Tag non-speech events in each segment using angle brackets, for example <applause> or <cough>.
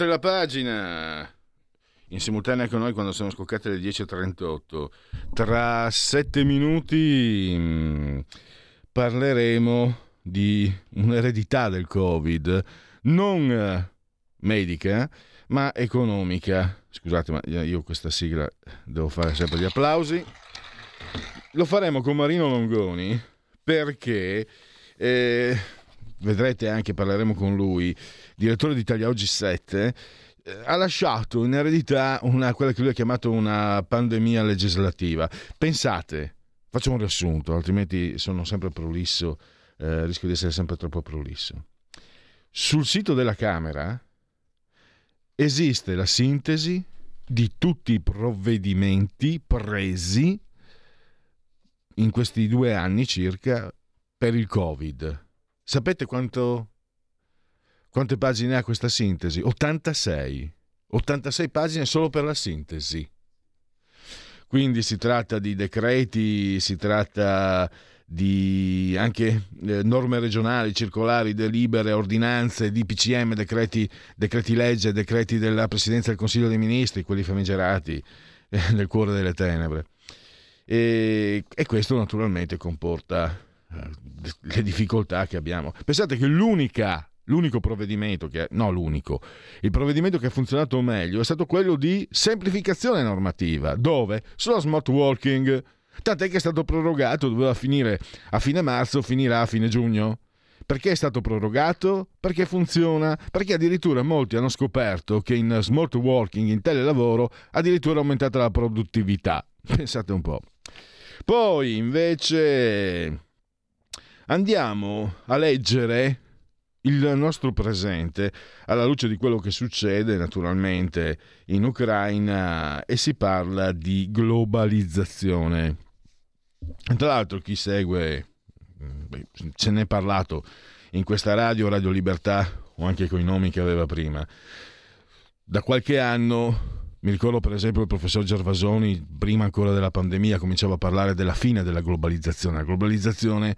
Oltre la pagina, in simultanea con noi quando sono scoccate le 10.38. Tra sette minuti mh, mm, parleremo di un'eredità del Covid, non eh, medica, ma economica. Scusate, ma io questa sigla devo fare sempre gli applausi. Lo faremo con Marino Longoni perché... Eh, vedrete anche, parleremo con lui, direttore di Italia Oggi 7, eh, ha lasciato in eredità una, quella che lui ha chiamato una pandemia legislativa. Pensate, faccio un riassunto, altrimenti sono sempre prolisso, eh, rischio di essere sempre troppo prolisso. Sul sito della Camera esiste la sintesi di tutti i provvedimenti presi in questi due anni circa per il Covid Sapete quanto, quante pagine ha questa sintesi? 86. 86 pagine solo per la sintesi. Quindi si tratta di decreti, si tratta di anche eh, norme regionali, circolari, delibere, ordinanze, DPCM, decreti, decreti legge, decreti della Presidenza del Consiglio dei Ministri, quelli famigerati eh, <laughs> nel cuore delle tenebre. E, e questo naturalmente comporta eh, le difficoltà che abbiamo. Pensate che l'unica l'unico provvedimento che no l'unico il provvedimento che ha funzionato meglio è stato quello di semplificazione normativa dove sullo smart working tant'è che è stato prorogato doveva finire a fine marzo finirà a fine giugno perché è stato prorogato? Perché funziona? Perché addirittura molti hanno scoperto che in smart working, in telelavoro, addirittura è aumentata la produttività. <laughs> Pensate un po'. Poi invece Andiamo a leggere il nostro presente alla luce di quello che succede naturalmente in Ucraina e si parla di globalizzazione. Tra l'altro chi segue, ce n'è parlato in questa radio, Radio Libertà o anche con i nomi che aveva prima, da qualche anno mi ricordo per esempio il professor Gervasoni, prima ancora della pandemia, cominciava a parlare della fine della globalizzazione. La globalizzazione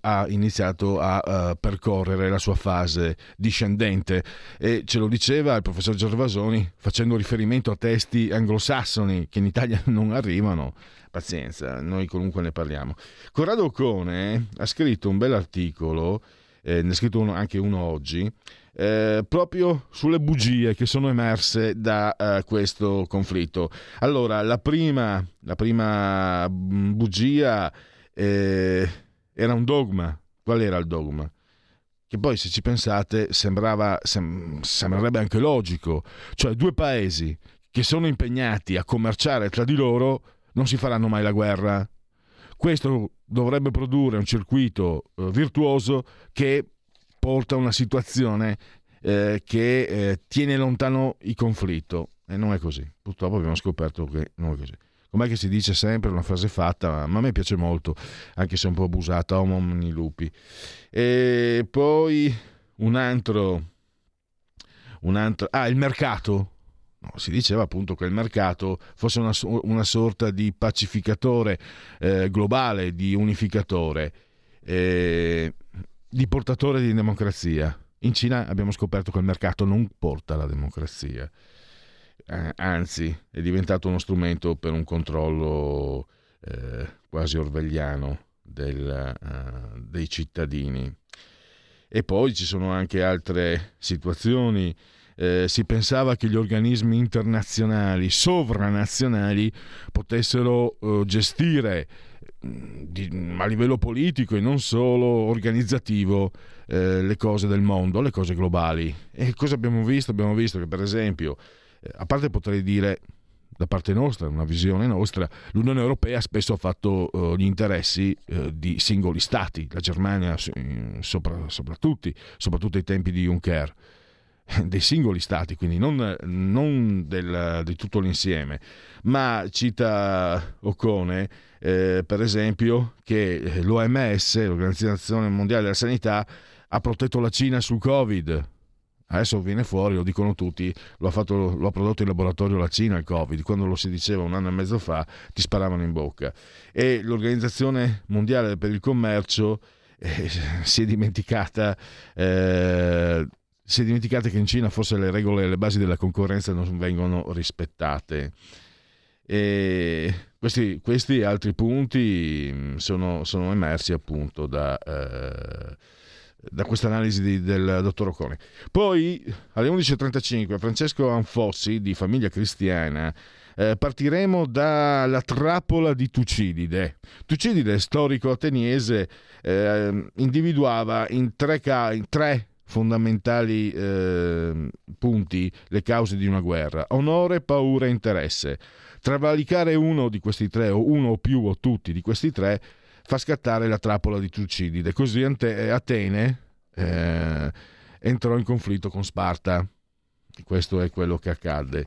ha, iniziato a uh, percorrere la sua fase discendente e ce lo diceva il professor Gervasoni facendo riferimento a testi anglosassoni che in Italia <laughs> non arrivano. Pazienza, noi comunque ne parliamo. Corrado Cone ha scritto un bel articolo, eh, ne ha scritto uno, anche uno oggi, eh, proprio sulle bugie che sono emerse da eh, questo conflitto. Allora, la prima, la prima mm, bugia eh, era un dogma. Qual era il dogma? Che poi, se ci pensate, sembrava, sem- sembrerebbe anche logico. Cioè, due paesi che sono impegnati a commerciare tra di loro non si faranno mai la guerra. Questo dovrebbe produrre un circuito eh, virtuoso che porta una situazione eh, che eh, tiene lontano il conflitto. E non è così. Purtroppo abbiamo scoperto che non è così. Com'è che si dice sempre una frase fatta, ma a me piace molto, anche se un po' abusata, homo omni lupi. E poi un altro, un altro... Ah, il mercato. No, si diceva appunto che il mercato fosse una, una sorta di pacificatore eh, globale, di unificatore. Eh, di portatore di democrazia. In Cina abbiamo scoperto che il mercato non porta la democrazia, eh, anzi è diventato uno strumento per un controllo eh, quasi orvegliano del, uh, dei cittadini. E poi ci sono anche altre situazioni. Eh, si pensava che gli organismi internazionali, sovranazionali, potessero uh, gestire di, a livello politico e non solo organizzativo eh, le cose del mondo, le cose globali. E cosa abbiamo visto? Abbiamo visto che per esempio, eh, a parte potrei dire da parte nostra, una visione nostra, l'Unione Europea spesso ha fatto uh, gli interessi uh, di singoli stati, la Germania sopra, soprattutto, soprattutto ai tempi di Juncker, <laughs> dei singoli stati, quindi non, non del, di tutto l'insieme, ma cita Ocone, eh, per esempio, che l'OMS, l'Organizzazione Mondiale della Sanità, ha protetto la Cina sul Covid. Adesso viene fuori, lo dicono tutti, lo ha, fatto, lo ha, prodotto in laboratorio la Cina il Covid, quando lo si diceva un anno e mezzo fa ti sparavano in bocca. E l'Organizzazione Mondiale per il Commercio eh, <laughs> si, è dimenticata, eh, si è dimenticata che in Cina forse le regole e le basi della concorrenza non vengono rispettate. E questi, questi altri punti mm, sono, sono emersi appunto da... Eh, da questa analisi del dottor Ocone. Poi alle 11.35 Francesco Anfossi di Famiglia Cristiana eh, partiremo dalla trappola di Tucidide. Tucidide, storico ateniese, eh, individuava in tre, in tre fondamentali eh, punti le cause di una guerra: onore, paura e interesse. Travalicare uno di questi tre, o uno o più o tutti di questi tre, fa scattare la trappola di Tucidide. Così Atene eh, entrò in conflitto con Sparta. Questo è quello che accadde.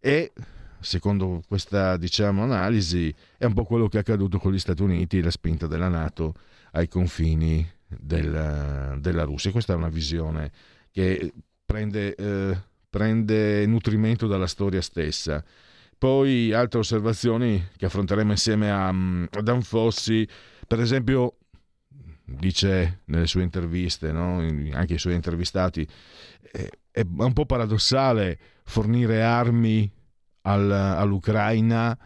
E secondo questa diciamo, analisi è un po' quello che è accaduto con gli Stati Uniti e la spinta della Nato ai confini del, della Russia. Questa è una visione che prende, eh, prende nutrimento dalla storia stessa. Poi altre osservazioni che affronteremo insieme a, a Dan Fossi per esempio, dice nelle sue interviste, no? anche i suoi intervistati, è un po' paradossale fornire armi al, all'Ucraina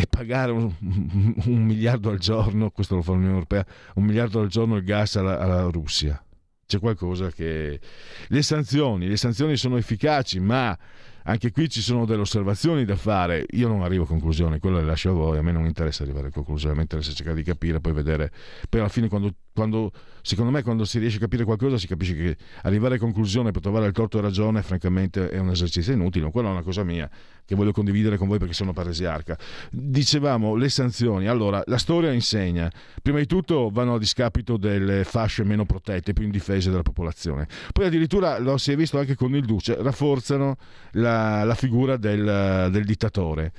e pagare un, un, miliardo al giorno, questo lo fa l'Unione Europea, un miliardo al giorno il gas alla, alla Russia. C'è qualcosa che... Le sanzioni, le sanzioni sono efficaci, ma anche qui ci sono delle osservazioni da fare. Io non arrivo a conclusioni, quello le lascio a voi. A me non interessa arrivare a conclusioni, mi interessa cercare di capire, poi vedere. Poi alla fine, quando, quando, secondo me, quando si riesce a capire qualcosa, si capisce che arrivare a conclusione per trovare il torto e ragione, francamente, è un esercizio inutile. Quella è una cosa mia che voglio condividere con voi perché sono paresiarca. Dicevamo le sanzioni. Allora, la storia insegna, prima di tutto vanno a discapito delle fasce meno protette, più indifese della popolazione. Poi addirittura, lo si è visto anche con il Duce, rafforzano la, la figura del, del dittatore.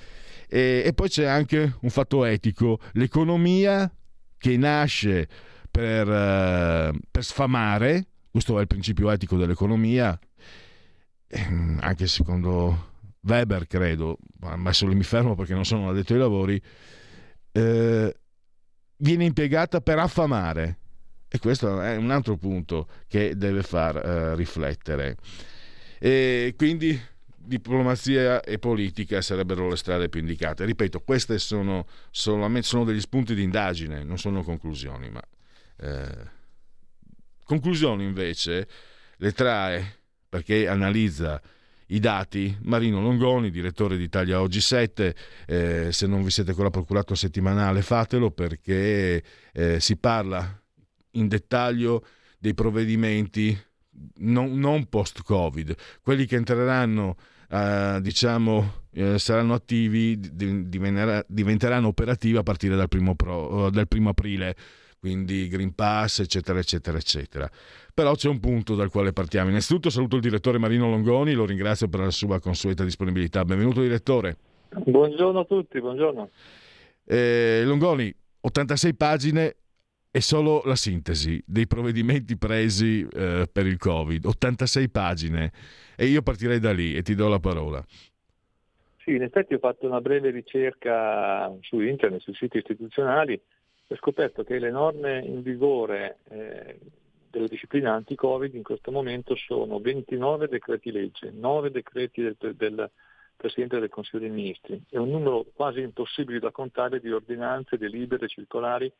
E, e poi c'è anche un fatto etico, l'economia che nasce per, uh, per, sfamare, questo è il principio etico dell'economia, ehm, anche secondo Weber, credo, ma adesso mi fermo perché non sono addetto ai lavori, eh, viene impiegata per affamare. E questo è un altro punto che deve far eh, riflettere. E quindi diplomazia e politica sarebbero le strade più indicate. Ripeto, queste sono, sono degli spunti di indagine, non sono conclusioni, ma eh, conclusioni invece le trae perché analizza i dati. Marino Longoni, direttore di Italia Oggi 7, eh, se non vi siete ancora procurato settimanale fatelo perché eh, si parla in dettaglio dei provvedimenti non, non post-Covid, quelli che entreranno, eh, diciamo, eh, saranno attivi, diventeranno operativi a partire dal primo, pro, dal primo aprile quindi Green Pass, eccetera, eccetera, eccetera. Però c'è un punto dal quale partiamo. Innanzitutto saluto il direttore Marino Longoni, lo ringrazio per la sua consueta disponibilità. Benvenuto direttore. Buongiorno a tutti, buongiorno. Eh, Longoni, 86 pagine è solo la sintesi dei provvedimenti presi eh, per il Covid, 86 pagine e io partirei da lì e ti do la parola. Sì, in effetti ho fatto una breve ricerca su internet, sui siti istituzionali ho scoperto che le norme in vigore eh, della disciplina anti-Covid in questo momento sono 29 decreti legge, 9 decreti del, del Presidente del Consiglio dei Ministri e un numero quasi impossibile da contare di ordinanze, delibere circolari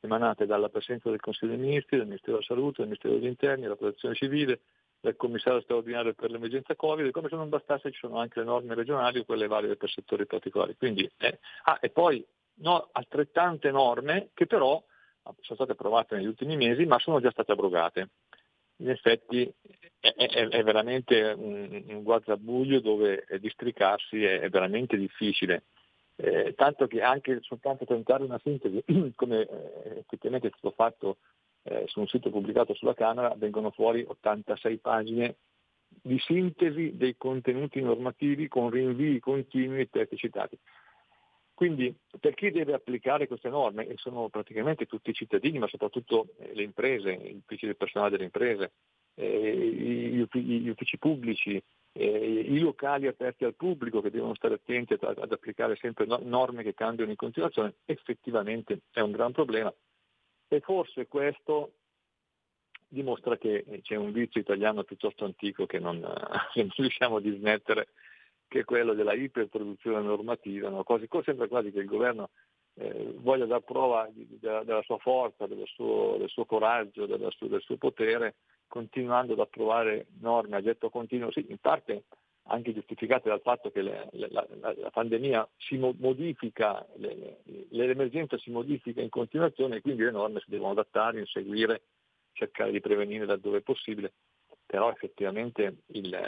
emanate dalla Presidenza del Consiglio dei Ministri, del Ministero della Salute, del Ministero degli Interni, della Protezione Civile, del Commissario straordinario per l'emergenza Covid e come se non bastasse ci sono anche le norme regionali o quelle valide per settori particolari. Quindi, eh, ah, e poi no, altrettante norme che però sono state approvate negli ultimi mesi ma sono già state abrogate. In effetti è è, è, veramente un, un guazzabuglio dove districarsi è, è veramente difficile. Eh, tanto che anche soltanto tentare una sintesi, <clears throat> come eh, effettivamente è stato fatto eh, su un sito pubblicato sulla Camera, vengono fuori 86 pagine di sintesi dei contenuti normativi con rinvii continui ai testi citati. Quindi per chi deve applicare queste norme, e sono praticamente tutti i cittadini, ma soprattutto eh, le imprese, gli uffici del personale delle imprese, eh, gli, uffici pubblici, eh, i locali aperti al pubblico che devono stare attenti ad, ad applicare sempre norme che cambiano in continuazione, effettivamente è un gran problema. E forse questo dimostra che c'è un vizio italiano piuttosto antico che non, <laughs> che non riusciamo a dismettere che è quello della iperproduzione normativa, no? quasi, sembra quasi che il governo eh, voglia dar prova di, di, della, della, sua forza, del suo, del suo coraggio, suo, del suo potere, continuando ad approvare norme a getto continuo, sì, in parte anche giustificate dal fatto che le, le, la, la, pandemia si modifica, le, l'emergenza si modifica in continuazione e quindi le norme si devono adattare, inseguire, cercare di prevenire laddove è possibile, però effettivamente il,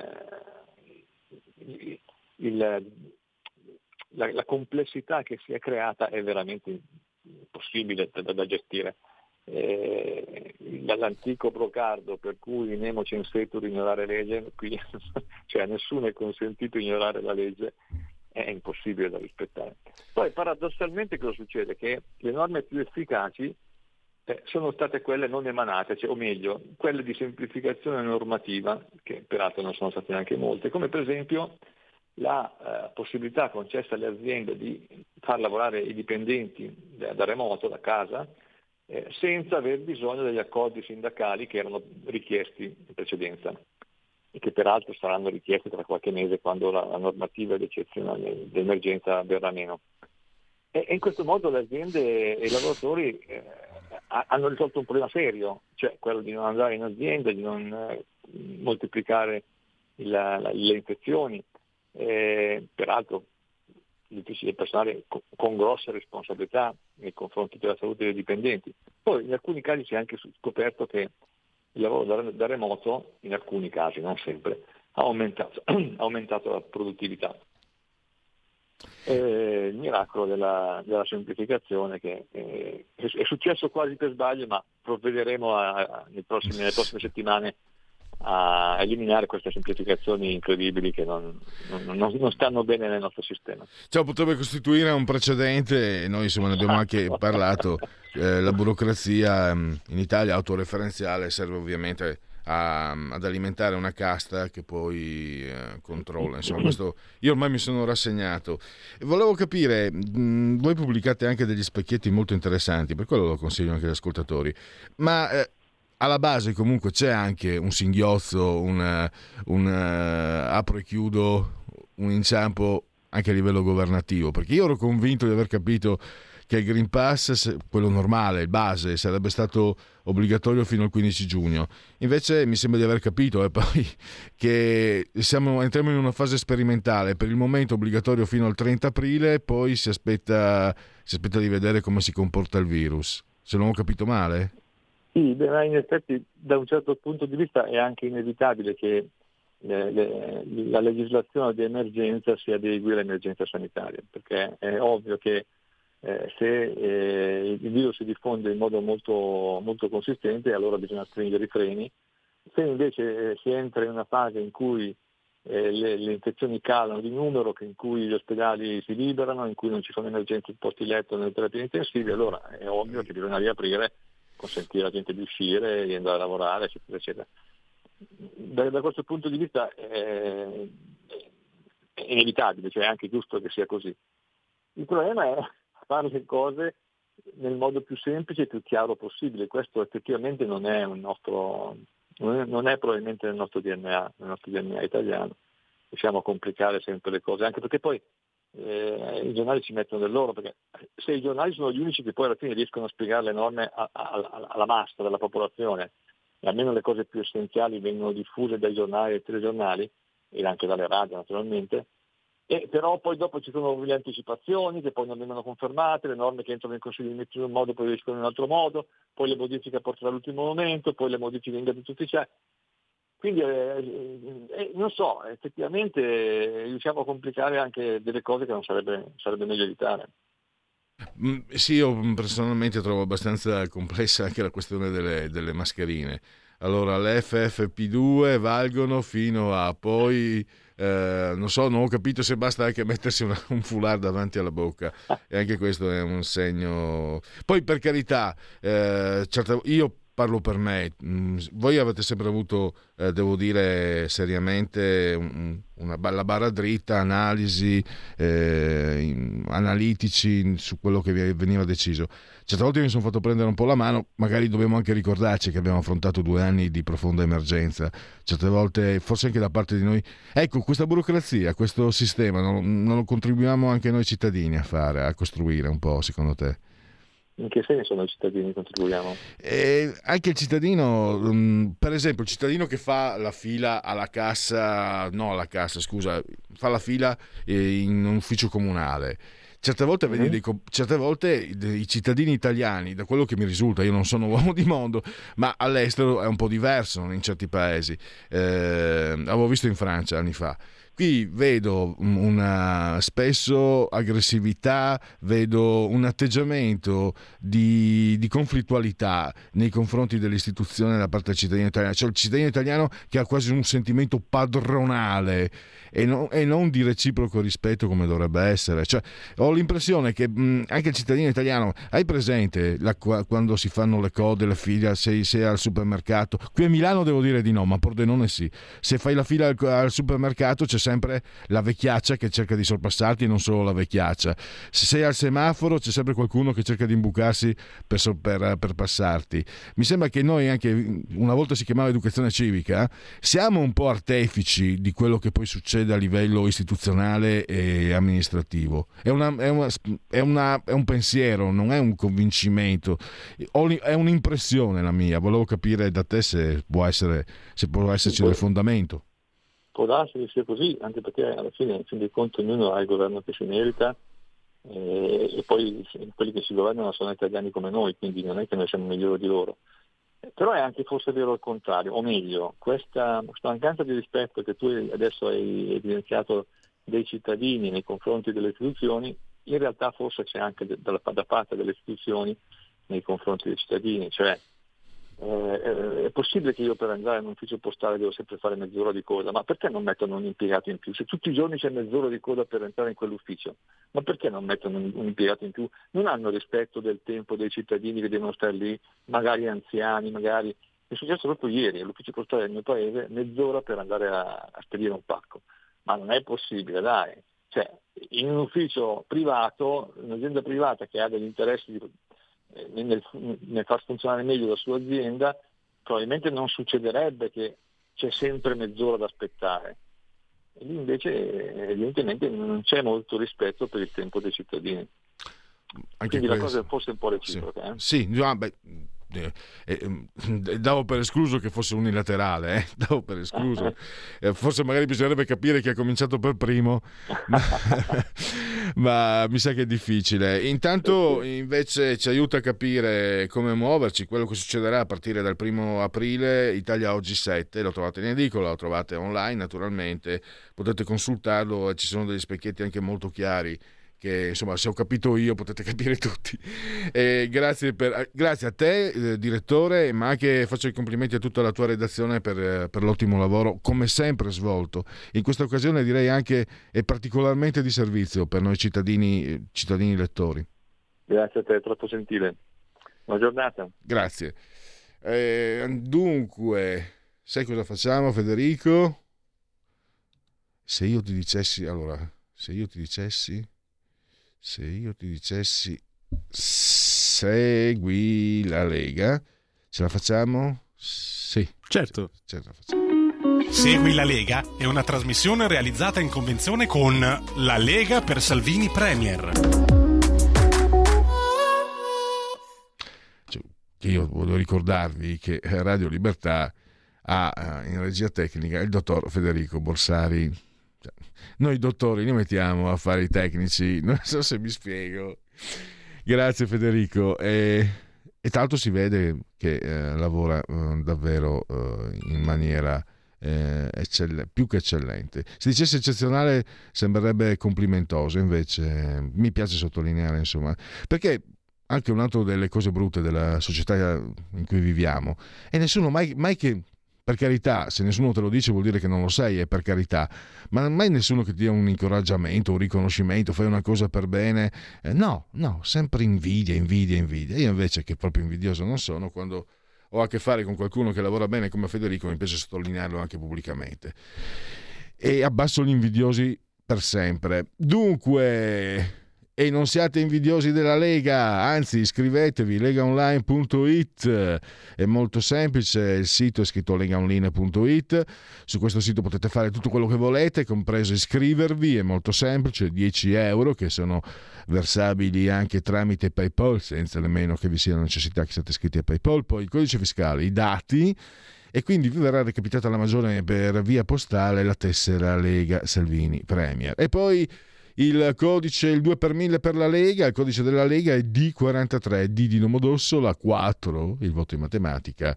il, il, la, la, complessità che si è creata è veramente impossibile da, da gestire. Eh, dall'antico brocardo per cui nemo censetur ignorare legge, qui <laughs> cioè a nessuno è consentito ignorare la legge, è impossibile da rispettare. Poi paradossalmente cosa succede? Che le norme più efficaci eh, sono state quelle non emanate, cioè, o meglio, quelle di semplificazione normativa, che peraltro non sono state neanche molte, come per esempio la eh, possibilità concessa alle aziende di far lavorare i dipendenti da, da remoto, da casa, eh, senza aver bisogno degli accordi sindacali che erano richiesti in precedenza e che peraltro saranno richiesti tra qualche mese quando la, la normativa d'eccezione d'emergenza verrà meno. E, e, in questo modo le aziende e i lavoratori eh, hanno risolto un problema serio, cioè quello di non andare in azienda, di non eh, moltiplicare il, la, le infezioni, eh, peraltro del personale con, con grosse responsabilità nei confronti della salute dei dipendenti. Poi in alcuni casi si è anche scoperto che il lavoro da, da remoto, in alcuni casi, non sempre, ha aumentato, <clears throat> ha aumentato la produttività. Eh, il miracolo della, della semplificazione che eh, è successo quasi per sbaglio, ma provvederemo a, a, prossimi, nelle prossime settimane a eliminare queste semplificazioni incredibili che non, non, non, stanno bene nel nostro sistema. Ciao, potrebbe costituire un precedente, noi insomma ne abbiamo anche parlato, <laughs> eh, la burocrazia mm, in Italia autoreferenziale serve ovviamente a, ad alimentare una casta che poi eh, controlla. Insomma, <laughs> questo, io ormai mi sono rassegnato. Volevo capire, mh, mm, voi pubblicate anche degli specchietti molto interessanti, per quello lo consiglio anche agli ascoltatori, ma... Eh, alla base comunque c'è anche un singhiozzo, un, un uh, apro e chiudo, un inciampo anche a livello governativo, perché io ero convinto di aver capito che il Green Pass, quello normale, il base, sarebbe stato obbligatorio fino al 15 giugno. Invece mi sembra di aver capito eh, <laughs> poi che siamo, entriamo in una fase sperimentale, per il momento obbligatorio fino al 30 aprile, poi si aspetta, si aspetta di vedere come si comporta il virus. Se non ho capito male? Sì, beh, in effetti da un certo punto di vista è anche inevitabile che le, le, la legislazione di emergenza si adegui all'emergenza sanitaria, perché è ovvio che eh, se eh, il virus si diffonde in modo molto, molto, consistente allora bisogna stringere i freni, se invece eh, si entra in una fase in cui eh, le, le, infezioni calano di numero, in cui gli ospedali si liberano, in cui non ci sono emergenze in posti letto nelle terapie intensive, allora è ovvio che bisogna riaprire consentire alla gente di uscire, di andare a lavorare, eccetera, eccetera. Da, da questo punto di vista è, è inevitabile, cioè è anche giusto che sia così. Il problema è fare le cose nel modo più semplice e più chiaro possibile. Questo effettivamente non è, nostro, non è, non è probabilmente nel nostro DNA, nel nostro DNA italiano. Riusciamo a complicare sempre le cose, anche perché poi eh, i giornali ci mettono del loro, perché se i giornali sono gli unici che poi alla fine riescono a spiegare le norme a, a, alla massa della popolazione, e almeno le cose più essenziali vengono diffuse dai giornali e telegiornali, e anche dalle radio naturalmente, e però poi dopo ci sono le anticipazioni che poi non vengono confermate, le norme che entrano in consiglio di in un modo poi escono in un altro modo, poi le modifiche portano all'ultimo momento, poi le modifiche in gazzetta ufficiale. Quindi eh, eh, non so, effettivamente riusciamo a complicare anche delle cose che non sarebbe, sarebbe meglio evitare. Mm, sì, io personalmente trovo abbastanza complessa anche la questione delle, delle mascherine. Allora, le FFP2 valgono fino a poi, eh, non so, non ho capito se basta anche mettersi una, un foulard davanti alla bocca. E anche questo è un segno. Poi, per carità, eh, certo, io parlo per me, mm, voi avete sempre avuto, eh, devo dire seriamente, una bella barra dritta, analisi, eh, analitici su quello che veniva deciso. Certe volte mi sono fatto prendere un po' la mano, magari dobbiamo anche ricordarci che abbiamo affrontato due anni di profonda emergenza, certe volte forse anche da parte di noi. Ecco, questa burocrazia, questo sistema, non, non lo contribuiamo anche noi cittadini a fare, a costruire un po', secondo te? In che senso noi cittadini contribuiamo? Eh, anche il cittadino, mm, per esempio, il cittadino che fa la fila alla cassa, no alla cassa, scusa, fa la fila eh, in un ufficio comunale. Certe volte, mm-hmm. dei, certe volte i cittadini italiani, da quello che mi risulta, io non sono uomo di mondo, ma all'estero è un po' diverso in certi paesi. Eh, avevo visto in Francia anni fa Qui vedo una spesso aggressività, vedo un atteggiamento di, di conflittualità nei confronti dell'istituzione da parte del cittadino italiano, cioè il cittadino italiano che ha quasi un sentimento padronale e, no, e non di reciproco rispetto come dovrebbe essere. Cioè, ho l'impressione che mh, anche il cittadino italiano, hai presente la, quando si fanno le code, le file, sei, sei al supermercato? Qui a Milano devo dire di no, ma a Pordenone sì. Se fai la fila al, al supermercato c'è sempre la vecchiaccia che cerca di sorpassarti e non solo la vecchiaccia. Se sei al semaforo c'è sempre qualcuno che cerca di imbucarsi per, per, per passarti. Mi sembra che noi anche, una volta si chiamava educazione civica, siamo un po' artefici di quello che poi succede a livello istituzionale e amministrativo. È, una, è, una, è, una, è un pensiero, non è un convincimento, è un'impressione la mia. Volevo capire da te se può, essere, se può esserci del fondamento. Può darsi che sia così, anche perché alla fine, in fin dei conti, ognuno ha il governo che si merita eh, e poi quelli che si governano sono italiani come noi, quindi non è che noi siamo migliori di loro. Però è anche forse vero il contrario, o meglio, questa, mancanza di rispetto che tu adesso hai evidenziato dei cittadini nei confronti delle istituzioni, in realtà forse c'è anche da parte delle istituzioni nei confronti dei cittadini, cioè eh, è possibile che io per andare in un ufficio postale devo sempre fare mezz'ora di coda, ma perché non mettono un impiegato in più? Se tutti i giorni c'è mezz'ora di coda per entrare in quell'ufficio, ma perché non mettono un, un impiegato in più? Non hanno rispetto del tempo dei cittadini che devono stare lì, magari anziani, magari... È successo proprio ieri all'ufficio postale del mio paese, mezz'ora per andare a, a spedire un pacco. Ma non è possibile, dai. Cioè, in un ufficio privato, un'azienda privata che ha degli interessi di, eh, nel, nel far funzionare meglio la sua azienda, probabilmente non succederebbe che c'è sempre mezz'ora da aspettare. E lì invece evidentemente non c'è molto rispetto per il tempo dei cittadini. Anche Quindi questo. la cosa è forse un po' reciproca. Sì, eh? sì no, beh, eh, eh, davo per escluso che fosse unilaterale, eh? <laughs> davo per escluso. <laughs> Eh, forse magari bisognerebbe capire chi ha cominciato per primo, <laughs> ma, mi sa che è difficile. Intanto invece ci aiuta a capire come muoverci, quello che succederà a partire dal primo aprile, Italia Oggi 7, lo trovate in edicola, lo trovate online naturalmente, potete consultarlo e ci sono degli specchietti anche molto chiari che insomma se ho capito io potete <laughs> capire tutti. Grazie, per, grazie, a te eh, direttore, ma anche faccio i complimenti a tutta la tua redazione per, eh, per, l'ottimo lavoro, come sempre svolto. In questa occasione direi anche e particolarmente di servizio per noi cittadini, cittadini lettori. Grazie a te, è troppo gentile. Buona giornata. Grazie. Eh, dunque, sai cosa facciamo Federico? Se io ti dicessi, allora, se io ti dicessi se io ti dicessi segui la Lega, ce la facciamo? Sì. Certo. Ce, ce la facciamo. Segui la Lega è una trasmissione realizzata in convenzione con La Lega per Salvini Premier. Cioè, io voglio ricordarvi che Radio Libertà ha eh, in regia tecnica il dottor Federico Borsari noi dottori li mettiamo a fare i tecnici, <laughs> non so se mi spiego. Grazie Federico. E, e tra si vede che eh, lavora eh, davvero eh, in maniera eh, eccell- più che eccellente. Se dicesse eccezionale sembrerebbe complimentoso, invece mi piace sottolineare, insomma, perché anche un'altra delle cose brutte della società in cui viviamo e nessuno mai, mai che per carità, se nessuno te lo dice vuol dire che non lo sei, è per carità, ma mai nessuno che ti dia un incoraggiamento, un riconoscimento, fai una cosa per bene. Eh, no, no, sempre invidia, invidia, invidia. Io invece che proprio invidioso non sono, quando ho a che fare con qualcuno che lavora bene come Federico, mi piace sottolinearlo anche pubblicamente. E abbasso gli invidiosi per sempre. Dunque, e non siate invidiosi della Lega, anzi iscrivetevi legaonline.it, è molto semplice, il sito è scritto legaonline.it, su questo sito potete fare tutto quello che volete, compreso iscrivervi, è molto semplice, 10 euro che sono versabili anche tramite PayPal, senza nemmeno che vi sia la necessità che siate iscritti a PayPal, poi il codice fiscale, i dati e quindi vi verrà recapitata la maggiore per via postale la tessera Lega Salvini Premier. E poi il codice il 2 per 1000 per la Lega, il codice della Lega è D43, D di Nomodossola 4, il voto in matematica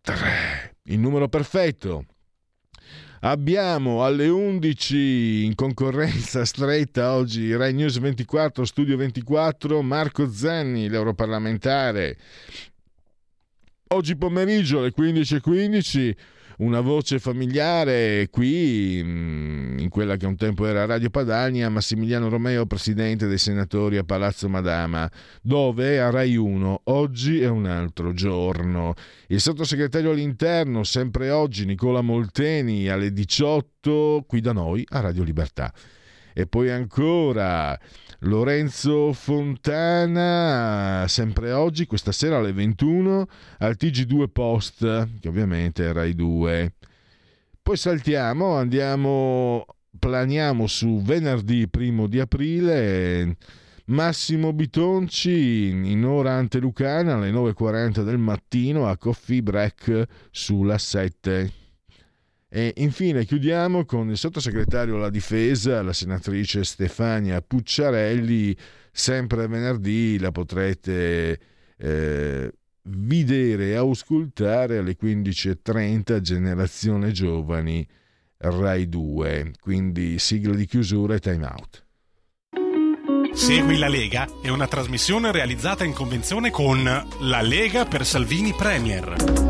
3, il numero perfetto. Abbiamo alle 11 in concorrenza stretta oggi Rai News 24, Studio 24, Marco Zanni, l'europarlamentare. Oggi pomeriggio alle 15.15 una voce familiare qui, mm, in quella che un tempo era Radio Padania, Massimiliano Romeo, presidente dei senatori a Palazzo Madama, dove a Rai 1 oggi è un altro giorno. Il sottosegretario all'interno, sempre oggi, Nicola Molteni, alle 18, qui da noi a Radio Libertà. E poi ancora Lorenzo Fontana, sempre oggi, questa sera alle 21, al TG2 Post, che ovviamente è Rai 2. Poi saltiamo, andiamo, planiamo su venerdì primo di aprile. Massimo Bitonci in ora antelucana alle 9.40 del mattino a Coffee Break sulla 7. E infine chiudiamo con il sottosegretario alla difesa, la senatrice Stefania Pucciarelli. Sempre venerdì la potrete eh, vedere e auscultare alle 15.30 Generazione Giovani Rai 2. Quindi sigla di chiusura e time out. Segui la Lega è una trasmissione realizzata in convenzione con La Lega per Salvini Premier.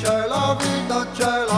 c'è la vita, c'è la vita.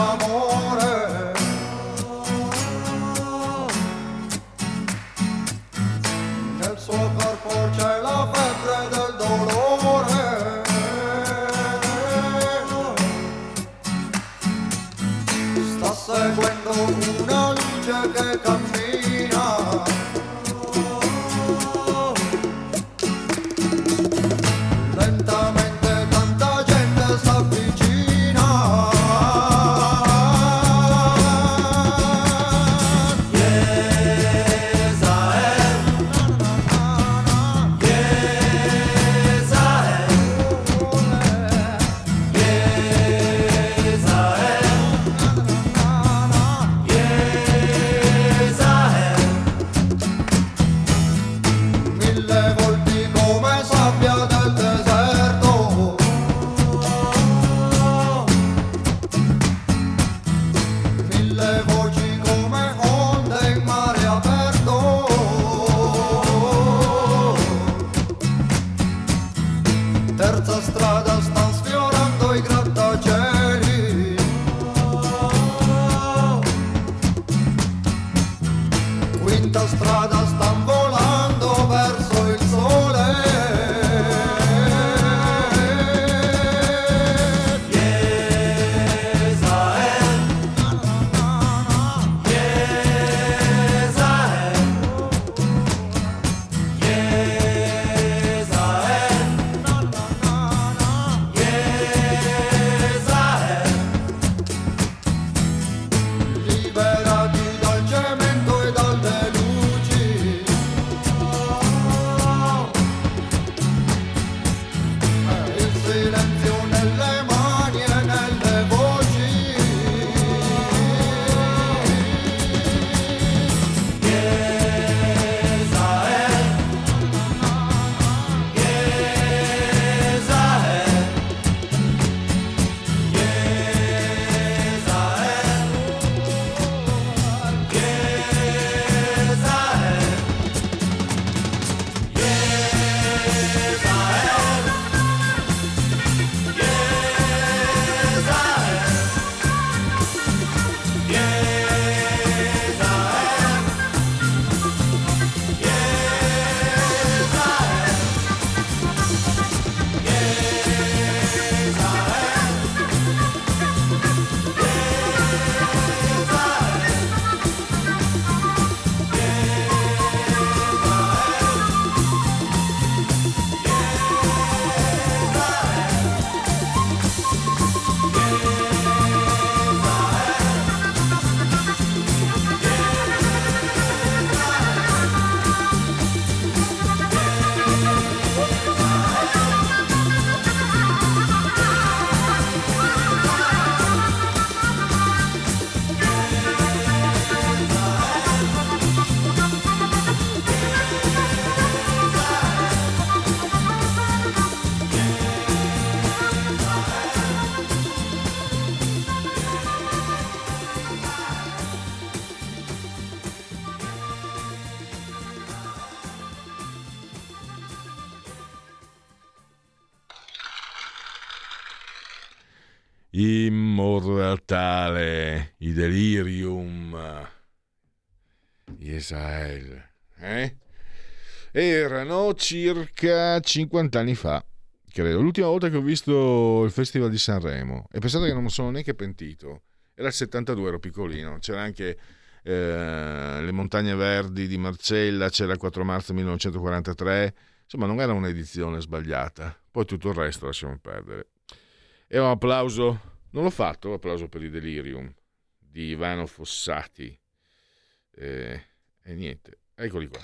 Circa 50 anni fa, credo. L'ultima volta che ho visto il Festival di Sanremo, e pensate che non mi sono neanche pentito, era il 72, ero piccolino, c'era anche eh, le Montagne Verdi di Marcella, c'era il 4 marzo 1943, insomma non era un'edizione sbagliata, poi tutto il resto lasciamo perdere. E un applauso non l'ho fatto, un applauso per i Delirium di Ivano Fossati. E, e niente, eccoli qua.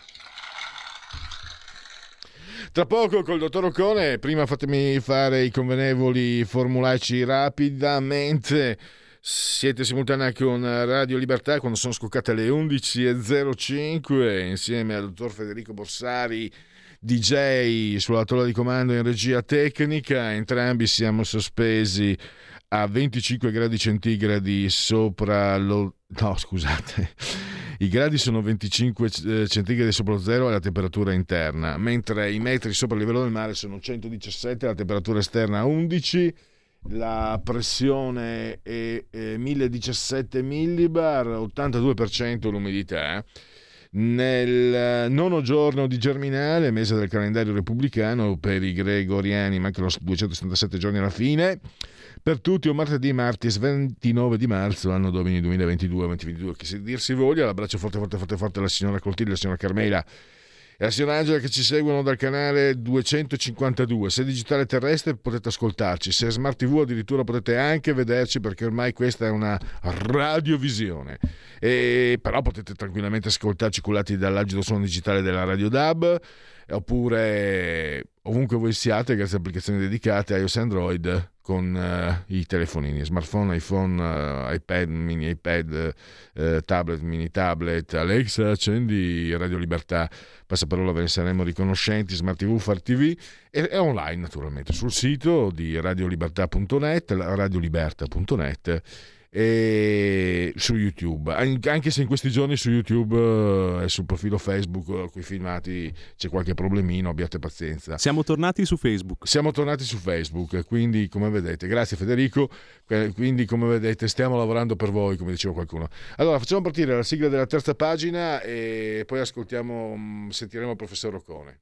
Tra poco col dottor Ocone, prima fatemi fare i convenevoli formulaici rapidamente. Siete simultanei con Radio Libertà quando sono scoccate le 11.05 insieme al dottor Federico Borsari, DJ sulla tolla di comando in regia tecnica. Entrambi siamo sospesi a 25 gradi centigradi sopra lo... No, scusate. I gradi sono 25 eh, centigradi sopra lo zero la temperatura interna, mentre i metri sopra il livello del mare sono 117, la temperatura esterna 11, la pressione è 1017 millibar, 82% l'umidità. Nel nono giorno di Germinale, mese del calendario repubblicano, per i gregoriani mancano 277 giorni alla fine per tutti un martedì martis 29 di marzo anno domini 2022-2022 che si dir si voglia. L'abbraccio forte forte forte forte alla signora Coltilli alla signora Carmela e alla signora Angela che ci seguono dal canale 252 se digitale terrestre potete ascoltarci. Se smart tv addirittura potete anche vederci perché ormai questa è una radiovisione. E però potete tranquillamente ascoltarci cullati dall'agido suono digitale della Radio DAB oppure ovunque voi siate grazie a applicazioni dedicate iOS e Android con uh, i telefonini, smartphone, iPhone, uh, iPad, mini iPad, uh, tablet, mini tablet, Alexa, accendi Radio Libertà, passaparola ve ne saremo riconoscenti, Smart TV, Far TV e, e online naturalmente. Sul sito di radiolibertà.net, radiolibertà.net e su YouTube, anche se in questi giorni su YouTube eh, e sul profilo Facebook con i filmati c'è qualche problemino, abbiate pazienza. Siamo tornati su Facebook. Siamo tornati su Facebook, quindi come vedete, grazie Federico, quindi come vedete stiamo lavorando per voi, come diceva qualcuno. Allora facciamo partire la sigla della terza pagina e poi ascoltiamo, mm, sentiremo il professor Roccone.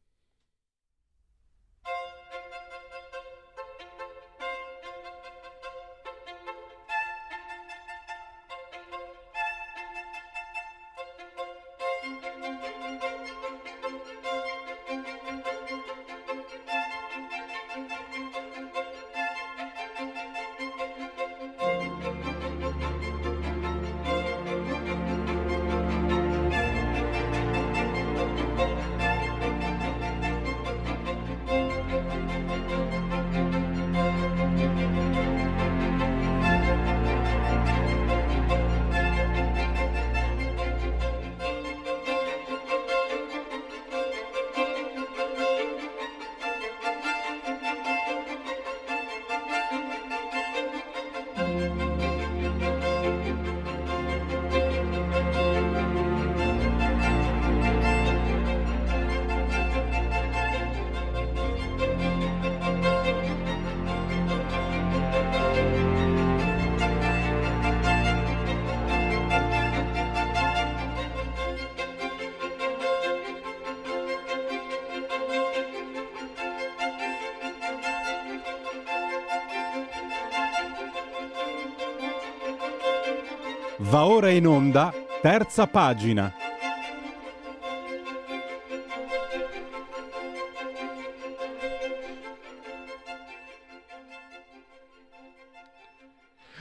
Va ora in onda, terza pagina.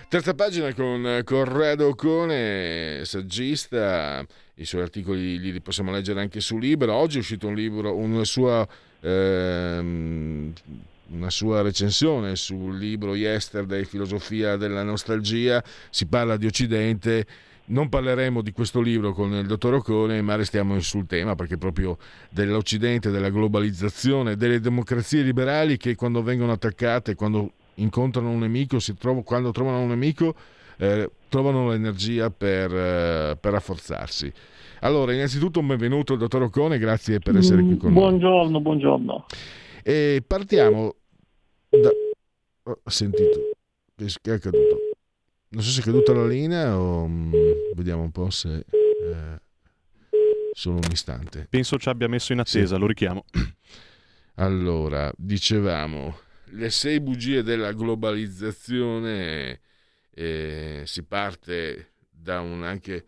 Terza pagina con Corrado Ocone, saggista, i suoi articoli li possiamo leggere anche su Libro. Oggi è uscito un libro, una sua, ehm, una sua recensione sul libro Yesterday, Filosofia della nostalgia. Si parla di Occidente. Non parleremo di questo libro con il dottor Ocone, ma restiamo sul tema perché proprio dell'Occidente, della globalizzazione, delle democrazie liberali che quando vengono attaccate, quando incontrano un nemico, trovano, quando trovano un nemico, eh, trovano l'energia per, eh, per, rafforzarsi. Allora, innanzitutto un benvenuto al dottor Ocone, grazie per essere qui con buongiorno, noi. Buongiorno, E partiamo da... Ho sentito. che è accaduto? Non so se è caduta la linea o mh, vediamo un po' se... Eh, solo un istante. Penso ci abbia messo in attesa, sì. lo richiamo. <clears throat> Allora, dicevamo, le sei bugie della globalizzazione, eh, si parte da un anche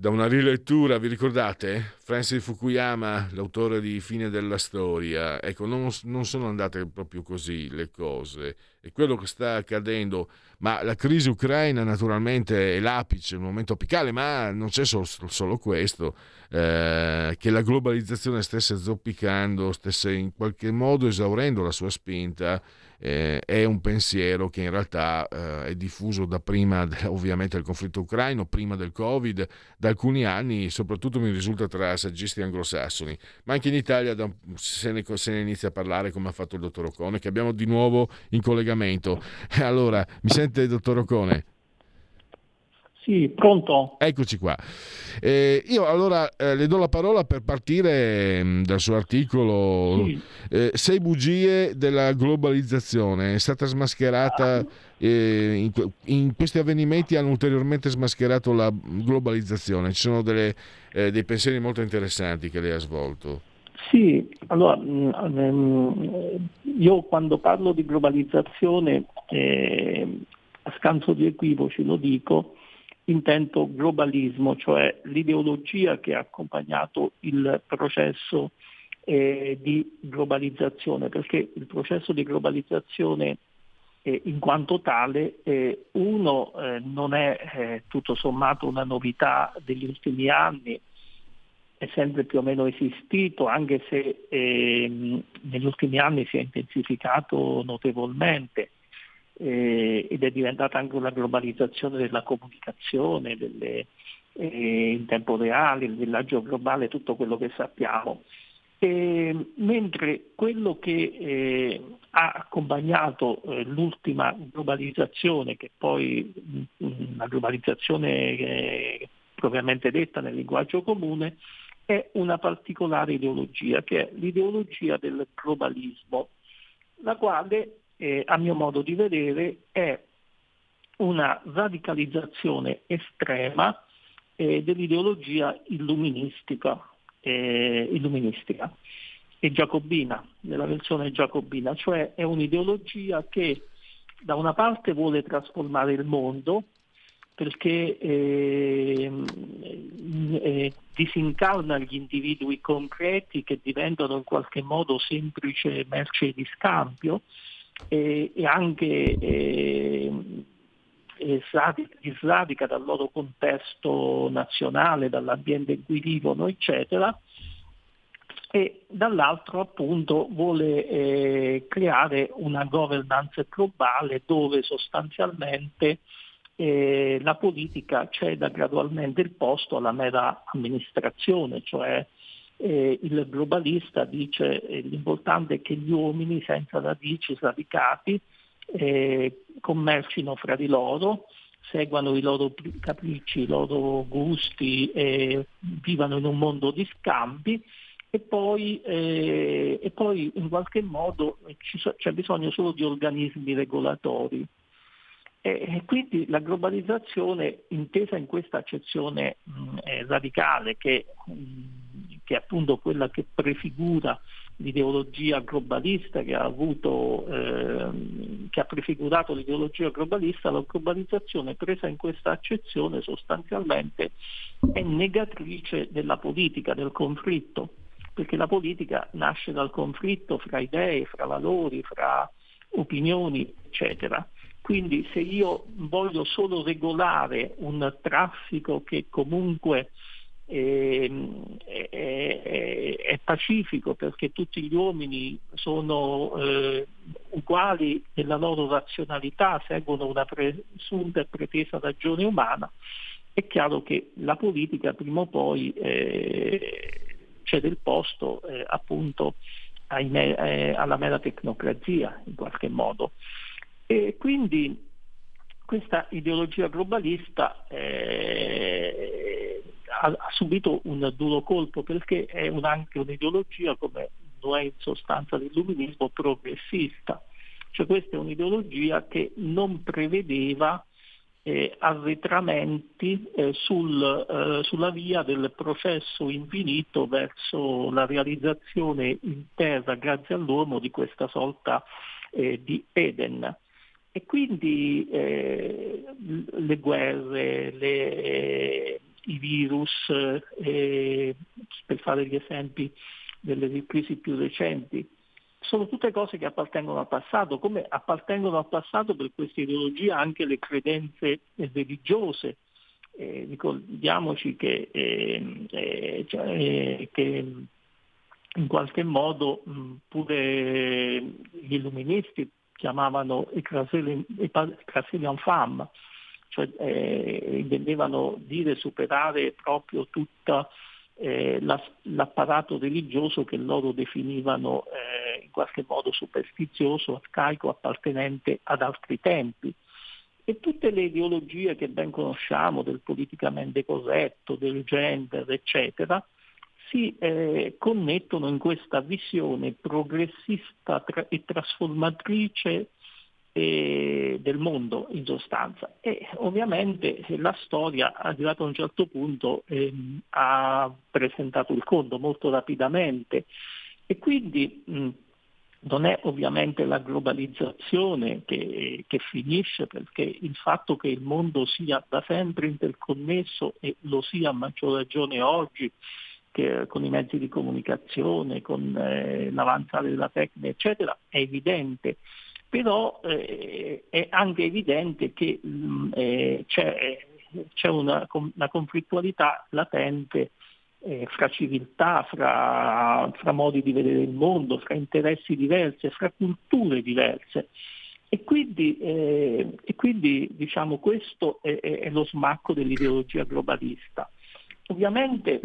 da una rilettura, vi ricordate? Francis Fukuyama, l'autore di Fine della storia. Ecco, non, non, sono andate proprio così le cose. E quello che sta accadendo, ma la crisi ucraina naturalmente è l'apice, il momento apicale, ma non c'è solo, solo questo, eh, che la globalizzazione stesse zoppicando, stesse in qualche modo esaurendo la sua spinta eh, è un pensiero che in realtà eh, è diffuso da prima <laughs> ovviamente del conflitto ucraino, prima del Covid, da alcuni anni, soprattutto mi risulta tra saggisti anglosassoni, ma anche in Italia da, se, ne, se, ne, inizia a parlare come ha fatto il dottor Ocone, che abbiamo di nuovo in collegamento. <laughs> Allora, mi sente dottor Ocone? Sì, pronto. Eccoci qua. Eh, io allora eh, le do la parola per partire mh, mm, dal suo articolo sì. eh, Sei bugie della globalizzazione. È stata smascherata, ah. in, in, questi avvenimenti hanno ulteriormente smascherato la globalizzazione. Ci sono delle, eh, dei pensieri molto interessanti che lei ha svolto. Sì, allora um, io quando parlo di globalizzazione, eh, a scanso di equivoci lo dico, intento globalismo, cioè l'ideologia che ha accompagnato il processo eh, di globalizzazione, perché il processo di globalizzazione eh, in quanto tale, eh, uno eh, non è eh, tutto sommato una novità degli ultimi anni, è sempre più o meno esistito, anche se ehm, negli ultimi anni si è intensificato notevolmente eh, ed è diventata anche una globalizzazione della comunicazione, delle, eh, in tempo reale, il villaggio globale, tutto quello che sappiamo. E, mentre quello che eh, ha accompagnato eh, l'ultima globalizzazione, che poi mh, mm, la globalizzazione propriamente detta nel linguaggio comune, è una particolare ideologia, che è l'ideologia del globalismo, la quale eh, a mio modo di vedere, è una radicalizzazione estrema eh, dell'ideologia illuministica, eh, illuministica e giacobina, nella versione giacobina, cioè è un'ideologia che da una parte vuole trasformare il mondo perché eh, eh, disincarna gli individui concreti che diventano in qualche modo semplice merce di scambio e, e anche eh, li sradica dal loro contesto nazionale, dall'ambiente in cui vivono, eccetera, e dall'altro appunto vuole eh, creare una governance globale dove sostanzialmente eh, la politica ceda gradualmente il posto alla mera amministrazione, cioè eh, il globalista dice eh, l'importante è che gli uomini senza radici sradicati eh, commercino fra di loro, seguano i loro capricci, i loro gusti e vivano in un mondo di scambi e poi, eh, e poi in qualche modo so, c'è bisogno solo di organismi regolatori. E quindi la globalizzazione intesa in questa accezione mh, eh, radicale che mh, che è appunto quella che prefigura l'ideologia globalista che ha, avuto, eh, che ha prefigurato l'ideologia globalista, la globalizzazione presa in questa accezione sostanzialmente è negatrice della politica, del conflitto, perché la politica nasce dal conflitto fra idee, fra valori, fra opinioni, eccetera. Quindi se io voglio solo regolare un traffico che comunque è, è, pacifico perché tutti gli uomini sono eh, uguali nella loro razionalità, seguono una presunta e pretesa ragione umana, è chiaro che la politica prima o poi eh, cede il posto eh, appunto me- eh, alla mera tecnocrazia in qualche modo. E quindi questa ideologia globalista eh, ha, ha, subito un duro colpo perché è un, anche un'ideologia come lo è in sostanza l'illuminismo progressista, Cioè questa è un'ideologia che non prevedeva eh, arretramenti eh, sul, eh, sulla via del processo infinito verso la realizzazione in terra grazie all'uomo di questa sorta eh, di Eden. E quindi eh, le guerre, le, i virus, eh, per fare gli esempi delle crisi più recenti, sono tutte cose che appartengono al passato, come appartengono al passato per questa ideologia anche le credenze religiose. Eh, ricordiamoci che, eh, eh, cioè, eh, che, in qualche modo mh, pure gli illuministi chiamavano i Crasilian Femme, cioè eh, intendevano dire superare proprio tutta eh, la, l'apparato religioso che loro definivano eh, in qualche modo superstizioso, arcaico, appartenente ad altri tempi. E tutte le ideologie che ben conosciamo del politicamente corretto, del gender, eccetera, si eh, connettono in questa visione progressista tra- e trasformatrice eh, del mondo in sostanza. E ovviamente la storia, arrivato a un certo punto, ehm, ha presentato il conto molto rapidamente e quindi mh, non è ovviamente la globalizzazione che, che, finisce perché il fatto che il mondo sia da sempre interconnesso e lo sia a maggior ragione oggi che, con i mezzi di comunicazione, con eh, l'avanzare della tecnica, eccetera, è evidente però eh, è anche evidente che mh, mm, eh, c'è, c'è una, una, conflittualità latente eh, fra civiltà, fra, fra, modi di vedere il mondo, fra interessi diversi, fra culture diverse. E quindi, eh, e quindi diciamo, questo è, è lo smacco dell'ideologia globalista. Ovviamente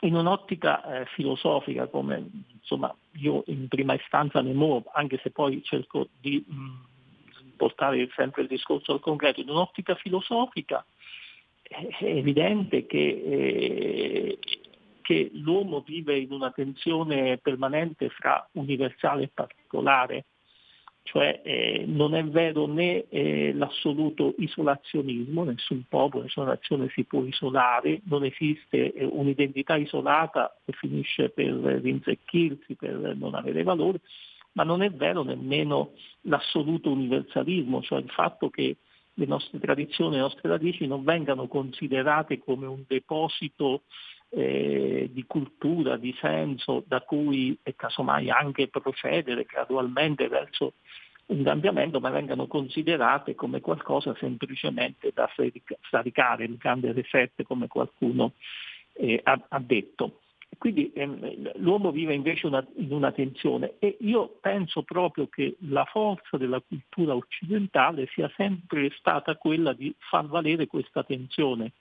in un'ottica eh, filosofica, come insomma, io in prima istanza ne muovo, anche se poi cerco di mh, mm, portare sempre il discorso al concreto, in un'ottica filosofica è evidente che, eh, che l'uomo vive in una tensione permanente fra universale e particolare cioè eh, non è vero né eh, l'assoluto isolazionismo, nessun popolo, nessuna nazione si può isolare, non esiste eh, un'identità isolata che finisce per rinsecchirsi, per non avere valore, ma non è vero nemmeno l'assoluto universalismo, cioè il fatto che le nostre tradizioni, le nostre radici non vengano considerate come un deposito eh, di cultura, di senso da cui e casomai anche procedere gradualmente verso un cambiamento, ma vengano considerate come qualcosa semplicemente da sradicare, il grande reset come qualcuno eh, ha, ha, detto. Quindi ehm, l'uomo vive invece una, in una tensione e io penso proprio che la forza della cultura occidentale sia sempre stata quella di far valere questa tensione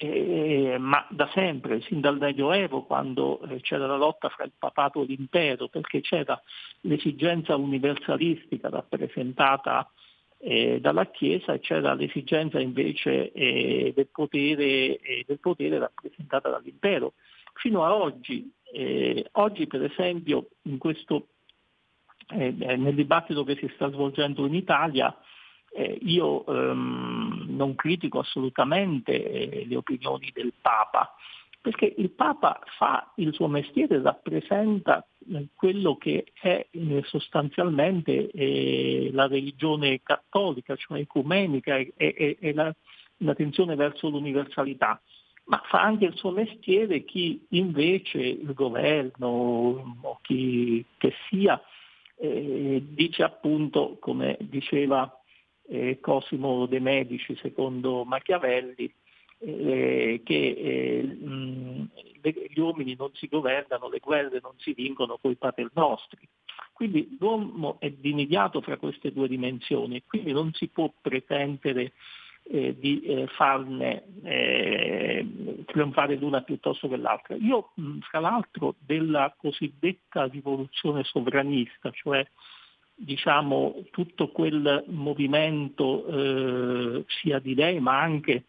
eh, ma da sempre, sin dal Medioevo, quando eh, c'era la lotta fra il papato e l'impero, perché c'era l'esigenza universalistica rappresentata eh, dalla Chiesa e c'era l'esigenza invece eh, del potere, eh, del, potere, rappresentata dall'impero. Fino a oggi, eh, oggi per esempio questo, nel dibattito che si sta svolgendo in Italia, eh, io ehm, non critico assolutamente eh, le opinioni del Papa, perché il Papa fa il suo mestiere, rappresenta eh, quello che è eh, sostanzialmente eh, la religione cattolica, cioè ecumenica, e, e, e la, la tensione verso l'universalità. Ma fa anche il suo mestiere chi invece il governo o chi che sia eh, dice appunto, come diceva eh, Cosimo De Medici secondo Machiavelli, eh, che eh, mh, gli uomini non si governano, le guerre non si vincono coi paternostri. Quindi l'uomo è dinidiato fra queste due dimensioni, quindi non si può pretendere eh, di eh, farne eh, trionfare l'una piuttosto che l'altra. Io, mh, fra l'altro, della cosiddetta rivoluzione sovranista, cioè diciamo, tutto quel movimento eh, sia di idee ma anche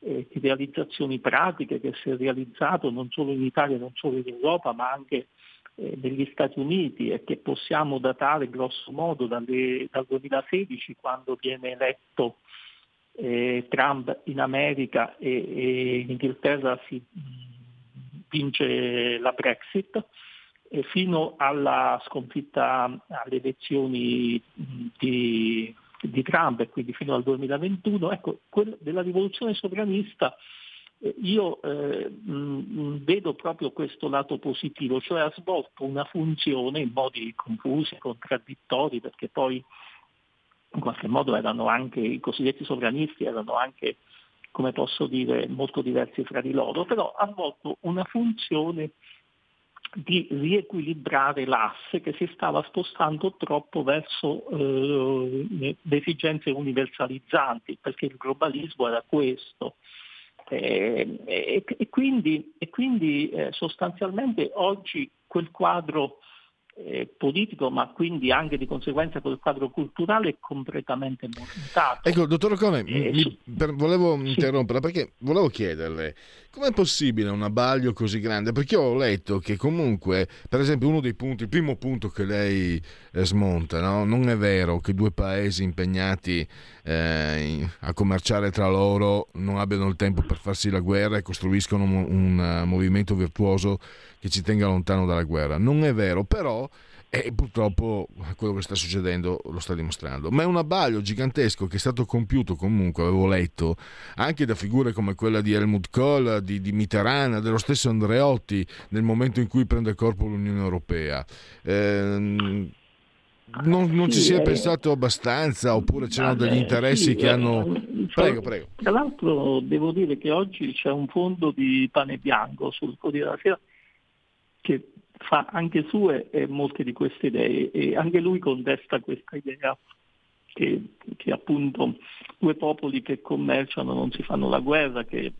eh, di realizzazioni pratiche che si è realizzato non solo in Italia, non solo in Europa, ma anche eh, degli Stati Uniti e che possiamo datare grosso modo dalle, dal 2016 quando viene eletto eh, Trump in America e, e in Inghilterra si vince la Brexit, fino alla sconfitta alle elezioni di, di Trump e quindi fino al 2021, ecco, della rivoluzione sovranista eh, io eh, mh, vedo proprio questo lato positivo, cioè ha svolto una funzione in modi confusi, contraddittori, perché poi in qualche modo erano anche i cosiddetti sovranisti, erano anche, come posso dire, molto diversi fra di loro, però ha svolto una funzione di riequilibrare l'asse che si stava spostando troppo verso eh, le esigenze universalizzanti, perché il globalismo era questo. Eh, e, e, quindi, e quindi eh, sostanzialmente oggi quel quadro eh, politico, ma quindi anche di conseguenza quel quadro culturale è completamente mutato. Ecco, dottor Ocone, eh, mi, per, volevo sì. interrompere perché volevo chiederle com'è possibile un abbaglio così grande? Perché ho letto che comunque, per esempio, uno dei punti, il primo punto che lei eh, smonta, no? non è vero che due paesi impegnati eh, a commerciare tra loro non abbiano il tempo per farsi la guerra e costruiscono un, un uh, movimento virtuoso che ci tenga lontano dalla guerra. Non è vero, però e purtroppo quello che sta succedendo lo sta dimostrando. Ma è un abbaglio gigantesco che è stato compiuto comunque, avevo letto, anche da figure come quella di Helmut Kohl, di, di Mitterrand, dello stesso Andreotti, nel momento in cui prende corpo l'Unione Europea. Eh, non, non sì, ci si è eh, pensato abbastanza oppure c'erano degli interessi sì, che hanno... Eh, prego, prego. Tra l'altro devo dire che oggi c'è un fondo di pane bianco sul Corriere della Sera che fa anche sue e molte di queste idee e anche lui contesta questa idea che, che appunto due popoli che commerciano non si fanno la guerra, che eh,